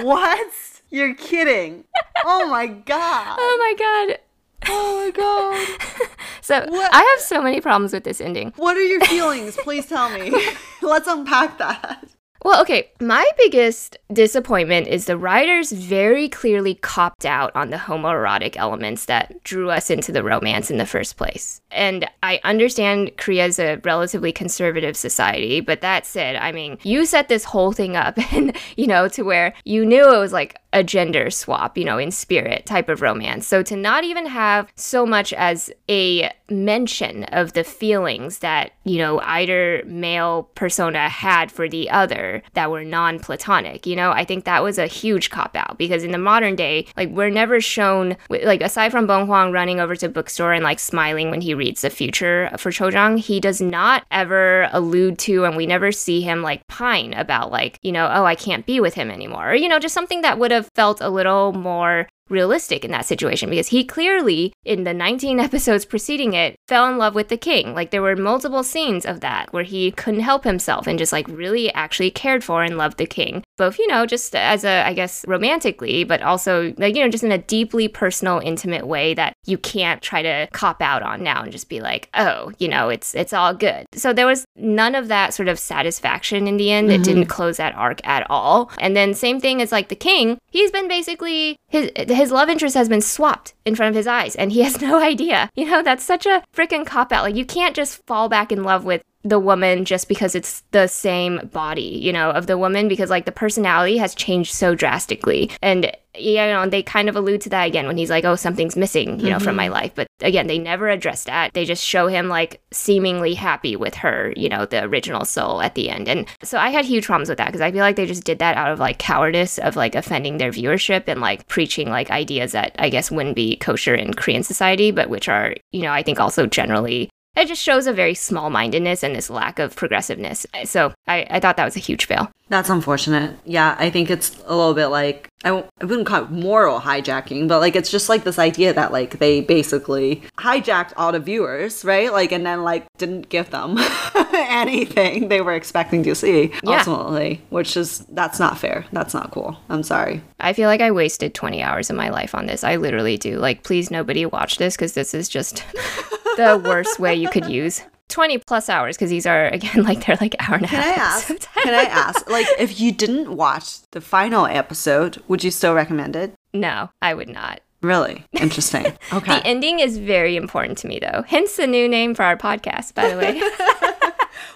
what? You're kidding. Oh my god. oh my god Oh my god. so What? i have so many problems with this ending What are your feelings? Please tell me. Let's unpack that. Well, okay, my biggest disappointment is the writers very clearly copped out on the homoerotic elements that drew us into the romance in the first place. And I understand Korea is a relatively conservative society, but that said, I mean, you set this whole thing up and, you know, to where you knew it was like a gender swap, you know, in spirit type of romance. So to not even have so much as a mention of the feelings that, you know, either male persona had for the other that were non platonic, you know, I think that was a huge cop out because in the modern day, like, we're never shown, like, aside from Bong Hwan running over to bookstore and like smiling when he reads the future for Cho Cheoljong, he does not ever allude to, and we never see him like pine about, like, you know, oh, I can't be with him anymore, or, you know, just something that would have felt a little more realistic in that situation because he clearly in the 19 episodes preceding it fell in love with the king. Like there were multiple scenes of that where he couldn't help himself and just like really actually cared for and loved the king both you know just as a i guess romantically but also like you know just in a deeply personal intimate way that you can't try to cop out on now and just be like oh you know it's it's all good. So there was none of that sort of satisfaction in the end. It mm-hmm. didn't close that arc at all. And then same thing as like the king. He's been basically his his love interest has been swapped in front of his eyes and he has no idea. You know that's such a freaking cop out like you can't just fall back in love with the woman just because it's the same body, you know, of the woman because like the personality has changed so drastically. And you know, they kind of allude to that again when he's like, "Oh, something's missing," you know, from mm-hmm. my life. But again, they never address that. They just show him like seemingly happy with her, you know, the original soul at the end. And so I had huge problems with that because I feel like they just did that out of like cowardice of like offending their viewership and like preaching like ideas that I guess wouldn't be kosher in Korean society, but which are, you know, I think also generally it just shows a very small mindedness and this lack of progressiveness. So I, I thought that was a huge fail. That's unfortunate. Yeah, I think it's a little bit like I, w- I wouldn't call it moral hijacking, but like it's just like this idea that like they basically hijacked all the viewers, right? Like and then like didn't give them anything they were expecting to see Yeah. ultimately, which is that's not fair. That's not cool. I'm sorry. I feel like I wasted 20 hours of my life on this. I literally do. Like, please, nobody watch this because this is just the worst way you could use 20 plus hours because these are, again, like they're like hour and a Can I half. ask? Can I ask? Like, if you didn't watch the final episode, would you still recommend it? no, I would not. Really interesting. Okay. The ending is very important to me, though. Hence the new name for our podcast, by the way.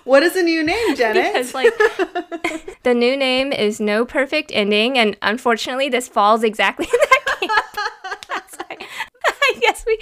what is the new name, Janet? Because, like, the new name is No Perfect Ending, and unfortunately, this falls exactly in that camp. I guess we.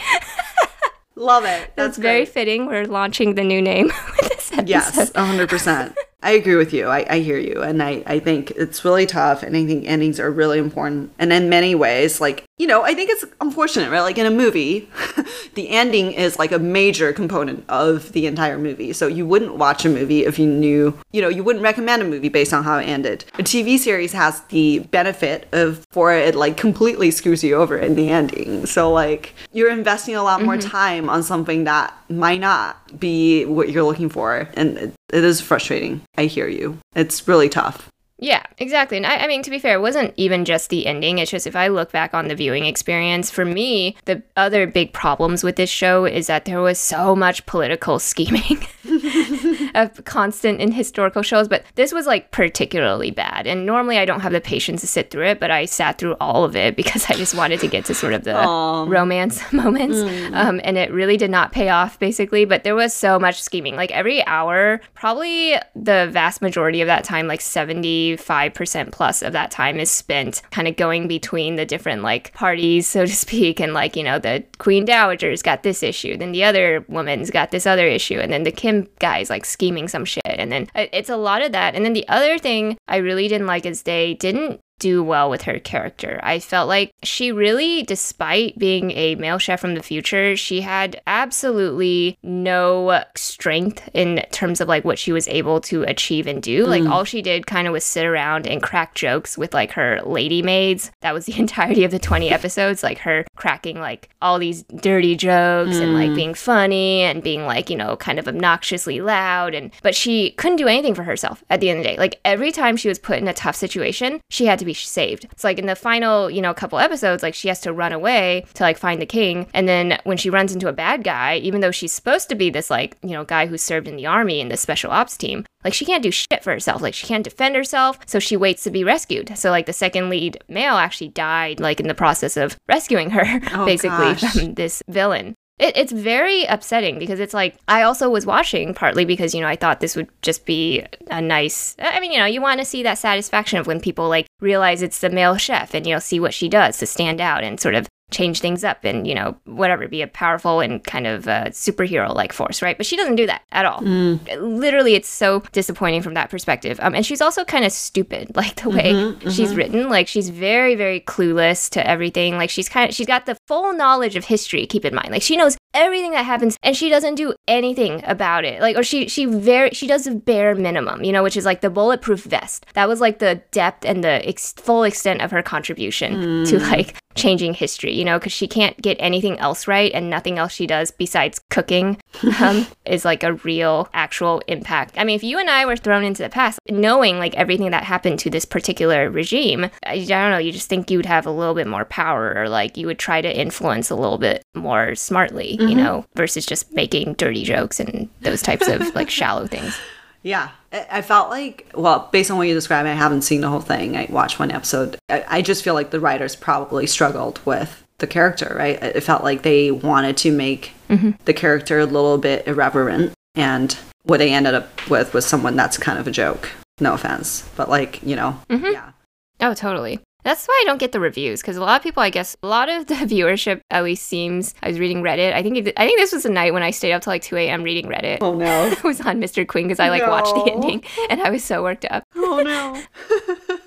Love it. That's very great. fitting. We're launching the new name with this episode. Yes, 100%. I agree with you. I, I hear you. And I, I think it's really tough. And I think endings are really important. And in many ways, like, you know, I think it's unfortunate, right? Like in a movie, the ending is like a major component of the entire movie. So you wouldn't watch a movie if you knew, you know, you wouldn't recommend a movie based on how it ended. A TV series has the benefit of for it like completely screws you over in the ending. So like you're investing a lot more mm-hmm. time on something that might not be what you're looking for. And it, is frustrating. I hear you. It's really tough. Yeah, exactly. And I, I mean, to be fair, it wasn't even just the ending. It's just if I look back on the viewing experience, for me, the other big problems with this show is that there was so much political scheming. of constant in historical shows, but this was like particularly bad. And normally I don't have the patience to sit through it, but I sat through all of it because I just wanted to get to sort of the romance moments. Um, and it really did not pay off, basically. But there was so much scheming. Like every hour, probably the vast majority of that time, like 75% plus of that time, is spent kind of going between the different like parties, so to speak. And like, you know, the Queen Dowager's got this issue, then the other woman's got this other issue, and then the Kim guy's like scheming some shit. And then uh, it's a lot of that. And then the other thing I really didn't like is they didn't do well with her character. I felt like she really, despite being a male chef from the future, she had absolutely no strength in terms of like what she was able to achieve and do. Like mm. all she did kind of was sit around and crack jokes with like her lady maids. That was the entirety of the 20 episodes, like her cracking like all these dirty jokes and like mm. being funny and being like, you know, kind of obnoxiously loud and but she couldn't do anything for herself at the end of the day. Like every time she was put in a tough situation, she had to be saved. It's like in the final, you know, couple episodes, like she has to run away to like find the king. And then when she runs into a bad guy, even though she's supposed to be this like, you know, guy who served in the army in the special ops team, like she can't do shit for herself. Like she can't defend herself. So she waits to be rescued. So like the second lead male actually died like in the process of rescuing her, Oh, basically gosh. from this villain. It, it's very upsetting because it's like I also was watching partly because you know I thought this would just be a nice. I mean you know you want to see that satisfaction of when people like realize it's the male chef and you know see what she does to stand out and sort of change things up and you know whatever be a powerful and kind of uh, superhero like force right? But she doesn't do that at all. Literally it's so disappointing from that perspective. Um, and she's also kind of stupid like the way she's written. Like she's very very clueless to everything. Like she's kind of she's got the full knowledge of history keep in mind. Like she knows everything that happens and she doesn't do anything about it. Like or she she very she does the bare minimum you know which is like the bulletproof vest. That was like the depth and the ex- full extent of her contribution to like changing history you know because she can't get anything else right and nothing else she does besides cooking um, is like a real actual impact. I mean if you and i were thrown into the past knowing like everything that happened to this particular regime I, I don't know you just think you would have a little bit more power or like you would try to influence a little bit more smartly you know versus just making dirty jokes and those types of like shallow things Yeah. I felt like, well, based on what you described, I haven't seen the whole thing. I watched one episode. I, I just feel like the writers probably struggled with the character, right? It felt like they wanted to make mm-hmm. the character a little bit irreverent. And what they ended up with was someone that's kind of a joke. No offense. But, like, you know, mm-hmm. yeah. Oh, totally. That's why I don't get the reviews because a lot of people, I guess, a lot of the viewership at least seems. I was reading Reddit. I think it, I think this was the night when I stayed up till like two a.m. reading Reddit. Oh, no. I was on Mr. Queen because I like watched the ending and I was so worked up. Oh, no.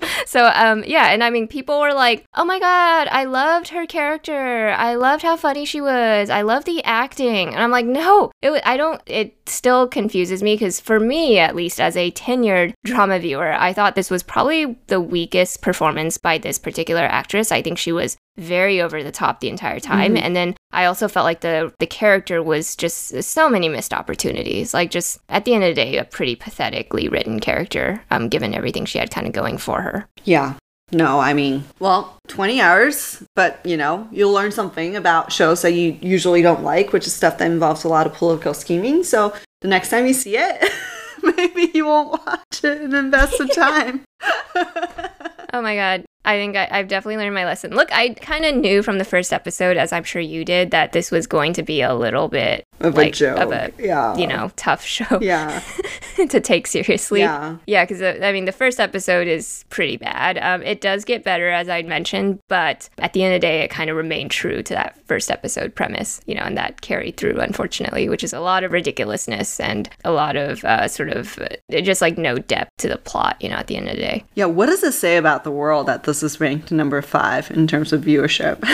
So um yeah, and I mean people were like, "Oh my god, I loved her character. I loved how funny she was. I love the acting." And I'm like, "No, it I don't it still confuses me cuz for me at least as a tenured drama viewer, I thought this was probably the weakest performance by this particular actress. I think she was very over the top the entire time and then i also felt like the the character was just so many missed opportunities like just at the end of the day a pretty pathetically written character um given everything she had kind of going for her Yeah. No, I mean, well, 20 hours, but you know, you'll learn something about shows that you usually don't like, which is stuff that involves a lot of political scheming. So the next time you see it, maybe you won't watch it and invest the time. Oh my god. I think I, have definitely learned my lesson. Look, I kind of knew from the first episode, as I'm sure you did, that this was going to be a little bit of like, a joke. Of a, yeah. you know, tough show. Yeah. to take seriously. Yeah. Yeah, because uh, I mean, the first episode is pretty bad. Um, it does get better, as I mentioned, but at the end of the day, it kind of remained true to that first episode premise, you know, and that carried through, unfortunately, which is a lot of ridiculousness and a lot of uh, sort of uh, just like no depth to the plot, you know, at the end of the day. Yeah. What does it say about the world that this is ranked number five in terms of viewership.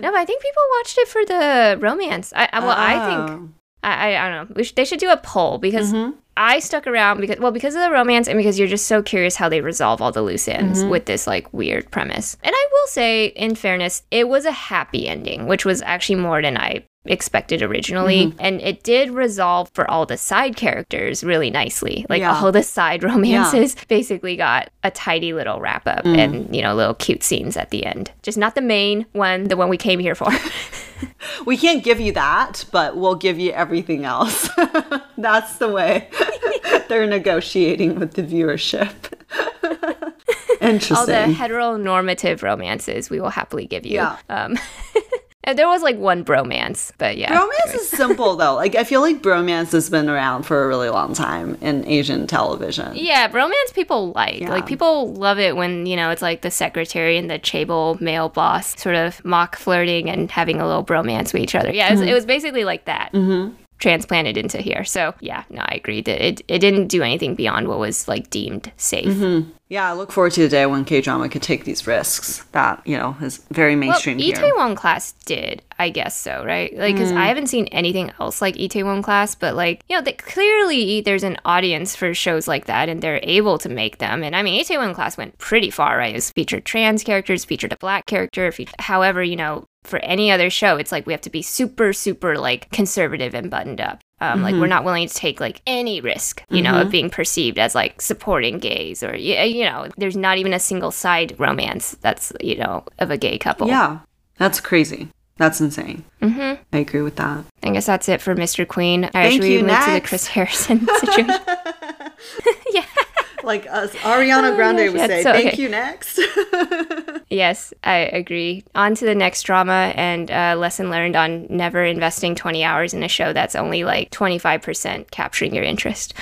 no, I think people watched it for the romance. I, I well, oh. I think. I, I, don't know. Sh- they should do a poll because mm-hmm. I stuck around because well because of the romance and because you're just so curious how they resolve all the loose ends mm-hmm. with this like weird premise. And I will say, in fairness, it was a happy ending, which was actually more than I expected originally mm-hmm. and it did resolve for all the side characters really nicely like yeah. all the side romances yeah. basically got a tidy little wrap up mm. and you know little cute scenes at the end just not the main one the one we came here for we can't give you that but we'll give you everything else that's the way they're negotiating with the viewership Interesting. All the heteronormative romances we will happily give you. Yeah. Um, there was like one bromance, but yeah. Bromance is simple though. Like I feel like bromance has been around for a really long time in Asian television. Yeah, bromance people like. Yeah. Like people love it when, you know, it's like the secretary and the chaebol male boss sort of mock flirting and having a little bromance with each other. Yeah, it was, mm-hmm. it was basically like that. Mm-hmm transplanted into here. So yeah, no, I agree that it, it didn't do anything beyond what was like deemed safe. Mm-hmm. Yeah, I look forward to the day when K drama could take these risks. That you know is very mainstream well. Itaewon Class did, I guess so, right? Like, because mm. I haven't seen anything else like Itaewon Class, but like you know, they, clearly there's an audience for shows like that, and they're able to make them. And I mean, Itaewon Class went pretty far, right? It was featured trans characters, featured a black character. Featured, however, you know, for any other show, it's like we have to be super, super like conservative and buttoned up. Um, mm-hmm. Like we're not willing to take like any risk, you mm-hmm. know, of mm-hmm. being perceived as like supporting gays or you know, there's not even a single side romance that's you know of a gay couple. Yeah, that's crazy. That's insane. Mm-hmm. I agree with that. I guess that's it for Mr. Queen. Right, Thank move next. to the Chris Harrison situation? yeah like us Ariana Grande would say. So, Thank okay. you, next. yes, I agree. On to the next drama and uh, lesson learned on never investing 20 hours in a show that's only like 25% capturing your interest.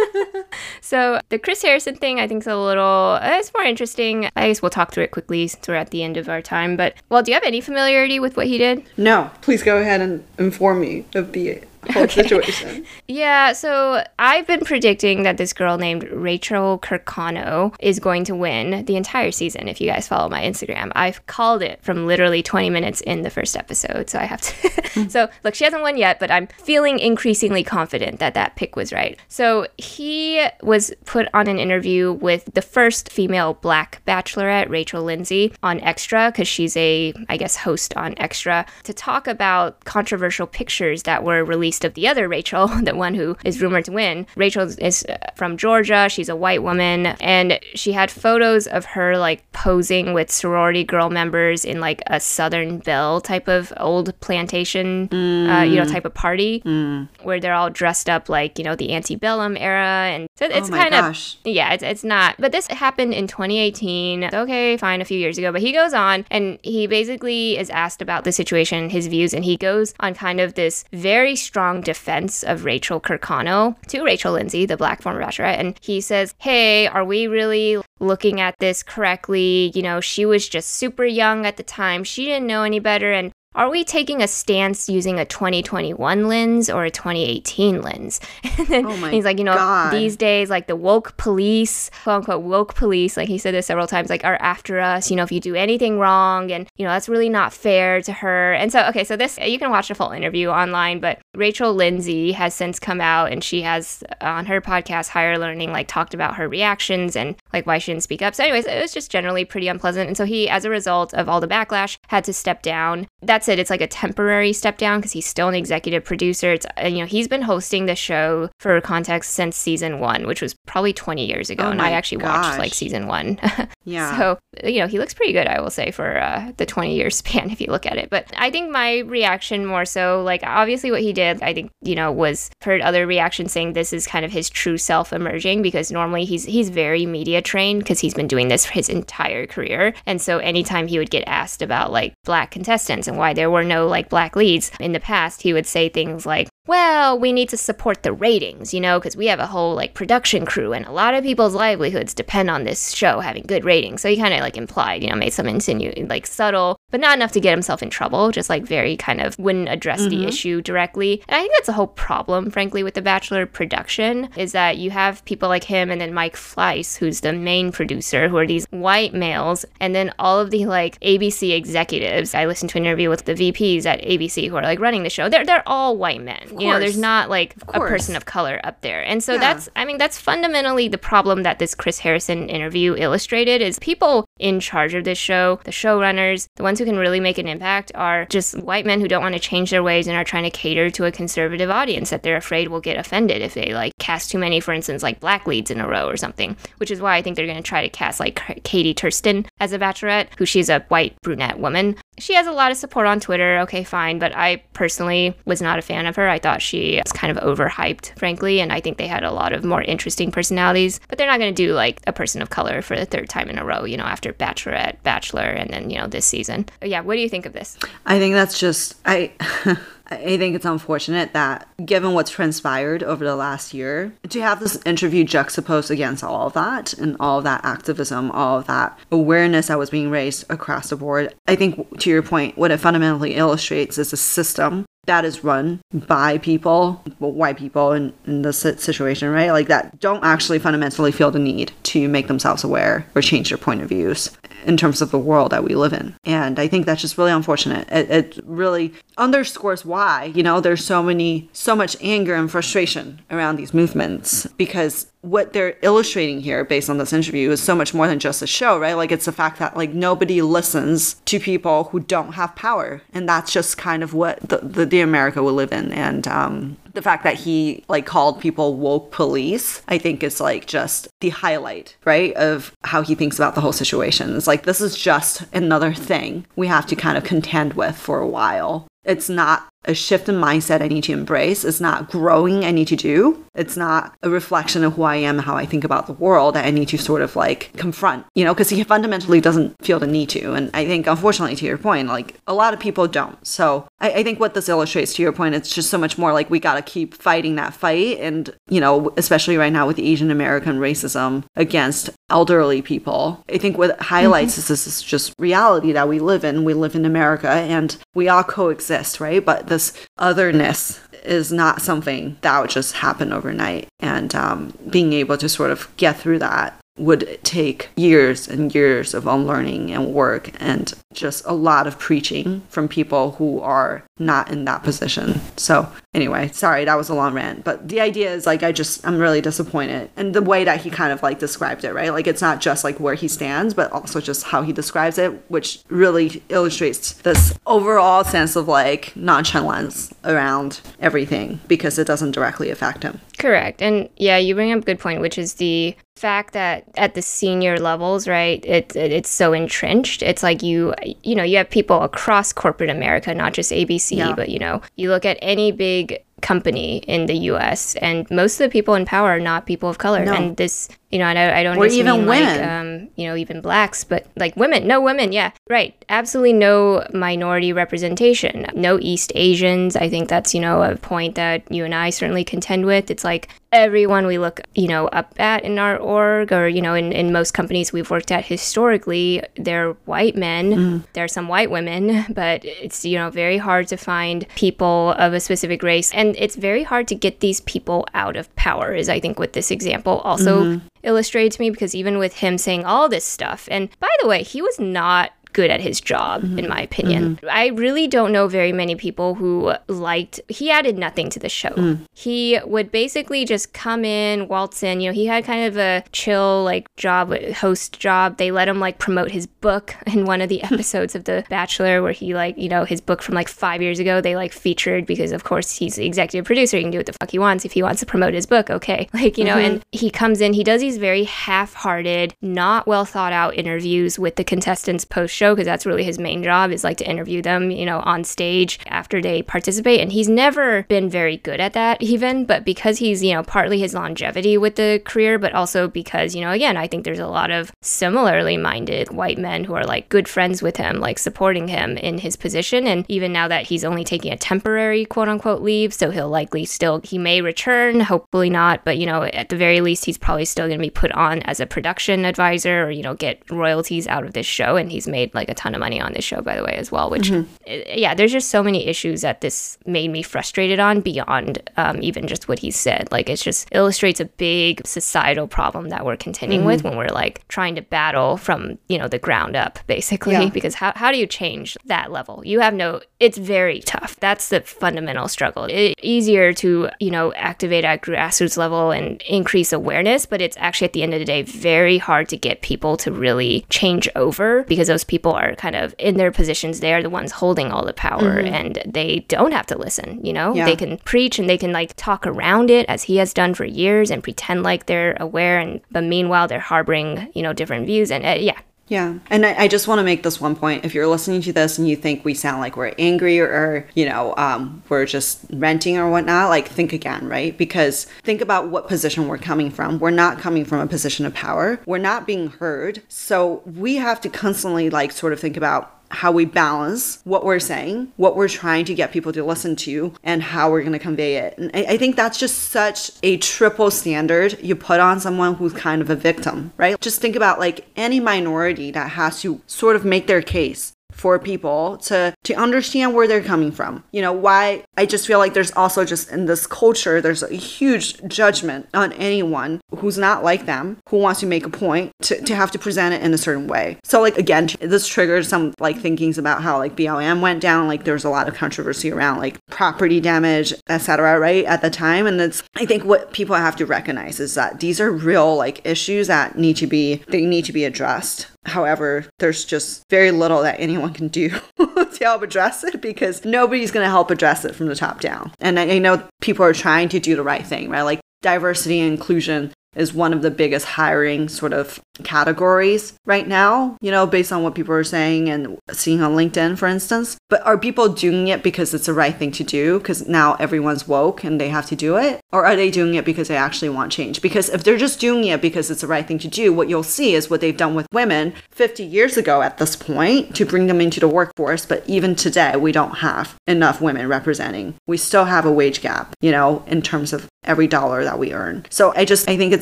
so the Chris Harrison thing, I think is a little, uh, it's more interesting. I guess we'll talk through it quickly since we're at the end of our time. But, well, do you have any familiarity with what he did? No. Please go ahead and inform me of the whole okay. situation. yeah, so I've been predicting that this girl named Rachel Kirkconnell is going to win the entire season. If you guys follow my Instagram, I've called it from literally 20 minutes in the first episode. So I have to. Hmm. so look, she hasn't won yet, but I'm feeling increasingly confident that that pick was right. So he was put on an interview with the first female black bachelorette, Rachel Lindsay, on Extra, because she's a, I guess, host on Extra, to talk about controversial pictures that were released of the other Rachel, the one who is rumored to win. Rachel is uh, from Georgia. She's a white woman. And she had photos of her like posing with sorority girl members in like a Southern Belle type of old plantation, mm. uh, you know, mm. type of party mm. where they're all dressed up like, you know, the antebellum era. And so it's oh kind gosh. of, yeah, it's, it's not. But this happened in 2018. Okay, fine, a few years ago. But he goes on and he basically is asked about the situation, his views, and he goes on kind of this very strong strong defense of Rachel Kirkconnell to Rachel Lindsay, the black former bachelorette. And he says, Hey, are we really looking at this correctly? You know, she was just super young at the time. She didn't know any better. And are we taking a stance using a 2021 lens or a 2018 lens? and oh he's like, you know, God. these days, like the woke police, quote unquote, woke police, like he said this several times, like are after us, you know, if you do anything wrong. And, you know, that's really not fair to her. And so, okay, so this, you can watch the full interview online, but Rachel Lindsay has since come out and she has on her podcast, Higher Learning, like talked about her reactions and like why she didn't speak up. So, anyways, it was just generally pretty unpleasant. And so he, as a result of all the backlash, had to step down. That's it. It's like a temporary step down because he's still an executive producer. It's uh, you know he's been hosting the show for context since season one, which was probably 20 years ago, oh and I actually gosh. watched like season one. yeah. So you know he looks pretty good, I will say, for uh, the 20 year span if you look at it. But I think my reaction more so like obviously what he did did. I think, you know, was heard other reactions saying this is kind of his true self emerging because normally he's he's very media trained because he's been doing this for his entire career. And so anytime he would get asked about like black contestants and why there were no like black leads in the past, he would say things like, well, we need to support the ratings, you know, because we have a whole like production crew and a lot of people's livelihoods depend on this show having good ratings. So he kind of like implied, you know, made some insinuating, like subtle, but not enough to get himself in trouble, just like very kind of wouldn't address mm-hmm. the issue directly. And I think that's a whole problem, frankly, with The Bachelor production is that you have people like him and then Mike Fleiss, who's the main producer, who are these white males, and then all of the like ABC executives. I listened to an interview with the VPs at ABC who are like running the show. They're, they're all white men you know, there's not like a person of color up there. And so yeah. that's, I mean, that's fundamentally the problem that this Chris Harrison interview illustrated is people in charge of this show, the showrunners, the ones who can really make an impact are just white men who don't want to change their ways and are trying to cater to a conservative audience that they're afraid will get offended if they like cast too many, for instance, like black leads in a row or something, which is why I think they're going to try to cast like Katie Thurston as a bachelorette, who she's a white brunette woman. She has a lot of support on Twitter. Okay, fine. But I personally was not a fan of her. I thought she was kind of overhyped, frankly. And I think they had a lot of more interesting personalities. But they're not going to do like a person of color for the third time in a row, you know, after Bachelorette, Bachelor, and then, you know, this season. But yeah, what do you think of this? I think that's just, I. I think it's unfortunate that, given what's transpired over the last year, to have this interview juxtaposed against all of that and all of that activism, all of that awareness that was being raised across the board, I think, to your point, what it fundamentally illustrates is a system that is run by people, white people in, in this situation, right? Like that don't actually fundamentally feel the need to make themselves aware or change their point of views in terms of the world that we live in. And I think that's just really unfortunate. It, it really underscores why, you know, there's so many, so much anger and frustration around these movements because what they're illustrating here based on this interview is so much more than just a show, right? Like it's the fact that like nobody listens to people who don't have power. And that's just kind of what the, the, the America we live in. And um, the fact that he like called people woke police, I think is like just the highlight, right? Of how he thinks about the whole situation. It's like this is just another thing we have to kind of contend with for a while. It's not a shift in mindset I need to embrace. It's not growing I need to do. It's not a reflection of who I am, how I think about the world that I need to sort of like confront, you know, because he fundamentally doesn't feel the need to. And I think, unfortunately, to your point, like a lot of people don't. So I, I think what this illustrates to your point, it's just so much more like we got to keep fighting that fight. And, you know, especially right now with Asian American racism against elderly people. I think what highlights mm-hmm. is this is just reality that we live in. We live in America and we all coexist, right? But this otherness is not something that would just happen overnight. And um, being able to sort of get through that would take years and years of unlearning and work and just a lot of preaching from people who are not in that position. So, anyway, sorry, that was a long rant, but the idea is like I just I'm really disappointed and the way that he kind of like described it, right? Like it's not just like where he stands, but also just how he describes it, which really illustrates this overall sense of like nonchalance around everything because it doesn't directly affect him. Correct. And yeah, you bring up a good point, which is the fact that at the senior levels, right, it, it, it's so entrenched. It's like you, you know, you have people across corporate America, not just ABC, yeah. but you know, you look at any big company in the U.S. and most of the people in power are not people of color. No. And this, you know, I, I don't or even mean women, like, um, you know, even blacks, but like women, no women, yeah, right, absolutely no minority representation, no East Asians. I think that's you know a point that you and I certainly contend with. It's like everyone we look, you know, up at in our org or, you know, in, in most companies we've worked at historically, they're white men. Mm. There are some white women, but it's, you know, very hard to find people of a specific race. And it's very hard to get these people out of power, is I think what this example also mm-hmm. Illustrates me because even with him saying all this stuff, and by the way, he was not good at his job, mm-hmm. in my opinion. Mm-hmm. I really don't know very many people who liked, he added nothing to the show. Mm. He would basically just come in, waltz in. You know, he had kind of a chill, like, job, host job. They let him, like, promote his book in one of the episodes of The Bachelor, where he, like, you know, his book from like five years ago, they, like, featured because, of course, he's the executive producer. He can do what the fuck he wants. If he wants to promote his book, okay. Like, you know, mm-hmm. and he comes in, he does these very half hearted, not well thought out interviews with the contestants post show because that's really his main job is like to interview them, you know, on stage after they participate. And he's never been very good at that, even. But because he's, you know, partly his longevity with the career, but also because, you know, again, I think there's a lot of similarly minded white men who are like good friends with him, like supporting him in his position. And even now that he's only taking a temporary quote unquote leave, so he'll likely still, he may return, hopefully not, but, you know, at the very least, he's probably still going to be put on as a production advisor or, you know, get royalties out of this show. And he's made like a ton of money on this show, by the way, as well, which, mm-hmm. yeah, there's just so many issues that this made me frustrated on beyond um, even just what he said. Like, it just illustrates a big societal problem that we're contending mm-hmm. with when we're like trying to battle from, you know, the ground up, basically. Yeah. Because how, how do you change that level? You have no, it's very tough. That's the fundamental struggle. It's easier to, you know, activate at grassroots level and increase awareness, but it's actually at the end of the day very hard to get people to really change over because those people are kind of in their positions. They are the ones holding all the power mm-hmm. and they don't have to listen, you know? Yeah. They can preach and they can like talk around it as he has done for years and pretend like they're aware and but meanwhile they're harboring, you know, different views and uh, yeah, yeah. And I, I just want to make this one point. If you're listening to this and you think we sound like we're angry or, or you know, um, we're just renting or whatnot, like think again, right? Because think about what position we're coming from. We're not coming from a position of power. We're not being heard. So we have to constantly like sort of think about how we balance what we're saying, what we're trying to get people to listen to, and how we're going to convey it. And I, I, think that's just such a triple standard you put on someone who's kind of a victim, right? Just think about like any minority that has to sort of make their case for people to to understand where they're coming from. You know, why I just feel like there's also just in this culture there's a huge judgment on anyone who's not like them, who wants to make a point to, to have to present it in a certain way. So like again, this triggers some like thinkings about how like BLM went down, like there's a lot of controversy around like property damage, etc. right at the time and it's I think what people have to recognize is that these are real like issues that need to be they need to be addressed However, there's just very little that anyone can do to help address it because nobody's going to help address it from the top down. And I, know people are trying to do the right thing, right? Like diversity and inclusion is one of the biggest hiring sort of categories right now, you know, based on what people are saying and seeing on LinkedIn, for instance. But are people doing it because it's the right thing to do? Because now everyone's woke and they have to do it? Or are they doing it because they actually want change? Because if they're just doing it because it's the right thing to do, what you'll see is what they've done with women 50 years ago at this point to bring them into the workforce. But even today, we don't have enough women representing. We still have a wage gap, you know, in terms of every dollar that we earn. So I just, I think it's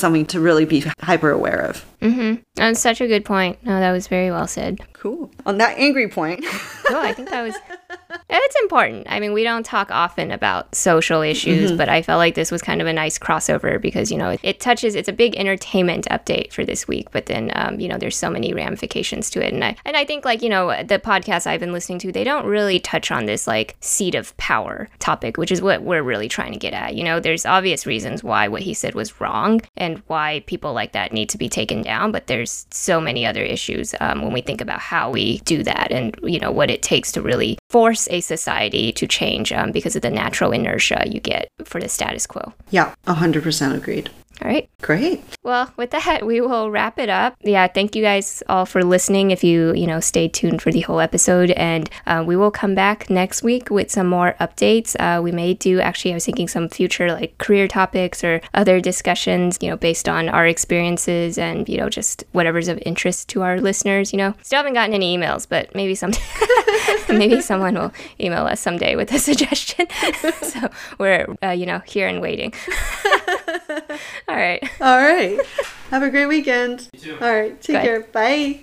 something to really be hyper aware of. Mm-hmm. That's such a good point. No, that was very well said. Cool. On that angry point. cool. I think that was. It's important. I mean, we don't talk often about social issues, mm-hmm. but I felt like this was kind of a nice crossover because, you know, it, it touches, it's a big entertainment update for this week, but then, um, you know, there's so many ramifications to it. And I, and I think, like, you know, the podcasts I've been listening to, they don't really touch on this, like, seat of power topic, which is what we're really trying to get at. You know, there's obvious reasons why what he said was wrong and why people like that need to be taken down, but there's so many other issues um, when we think about how we do that and, you know, what it takes to really force a society to change um, because of the natural inertia you get for the status quo. Yeah, 100% agreed. All right. Great. Well, with that, we will wrap it up. Yeah, thank you guys all for listening. If you, you know, stay tuned for the whole episode, and uh, we will come back next week with some more updates. Uh, we may do actually, I was thinking some future like career topics or other discussions, you know, based on our experiences and, you know, just whatever's of interest to our listeners. You know, still haven't gotten any emails, but maybe some, maybe someone will email us someday with a suggestion. so we're, uh, you know, here and waiting. All right. All right. Have a great weekend. All right. Take Bye. care. Bye.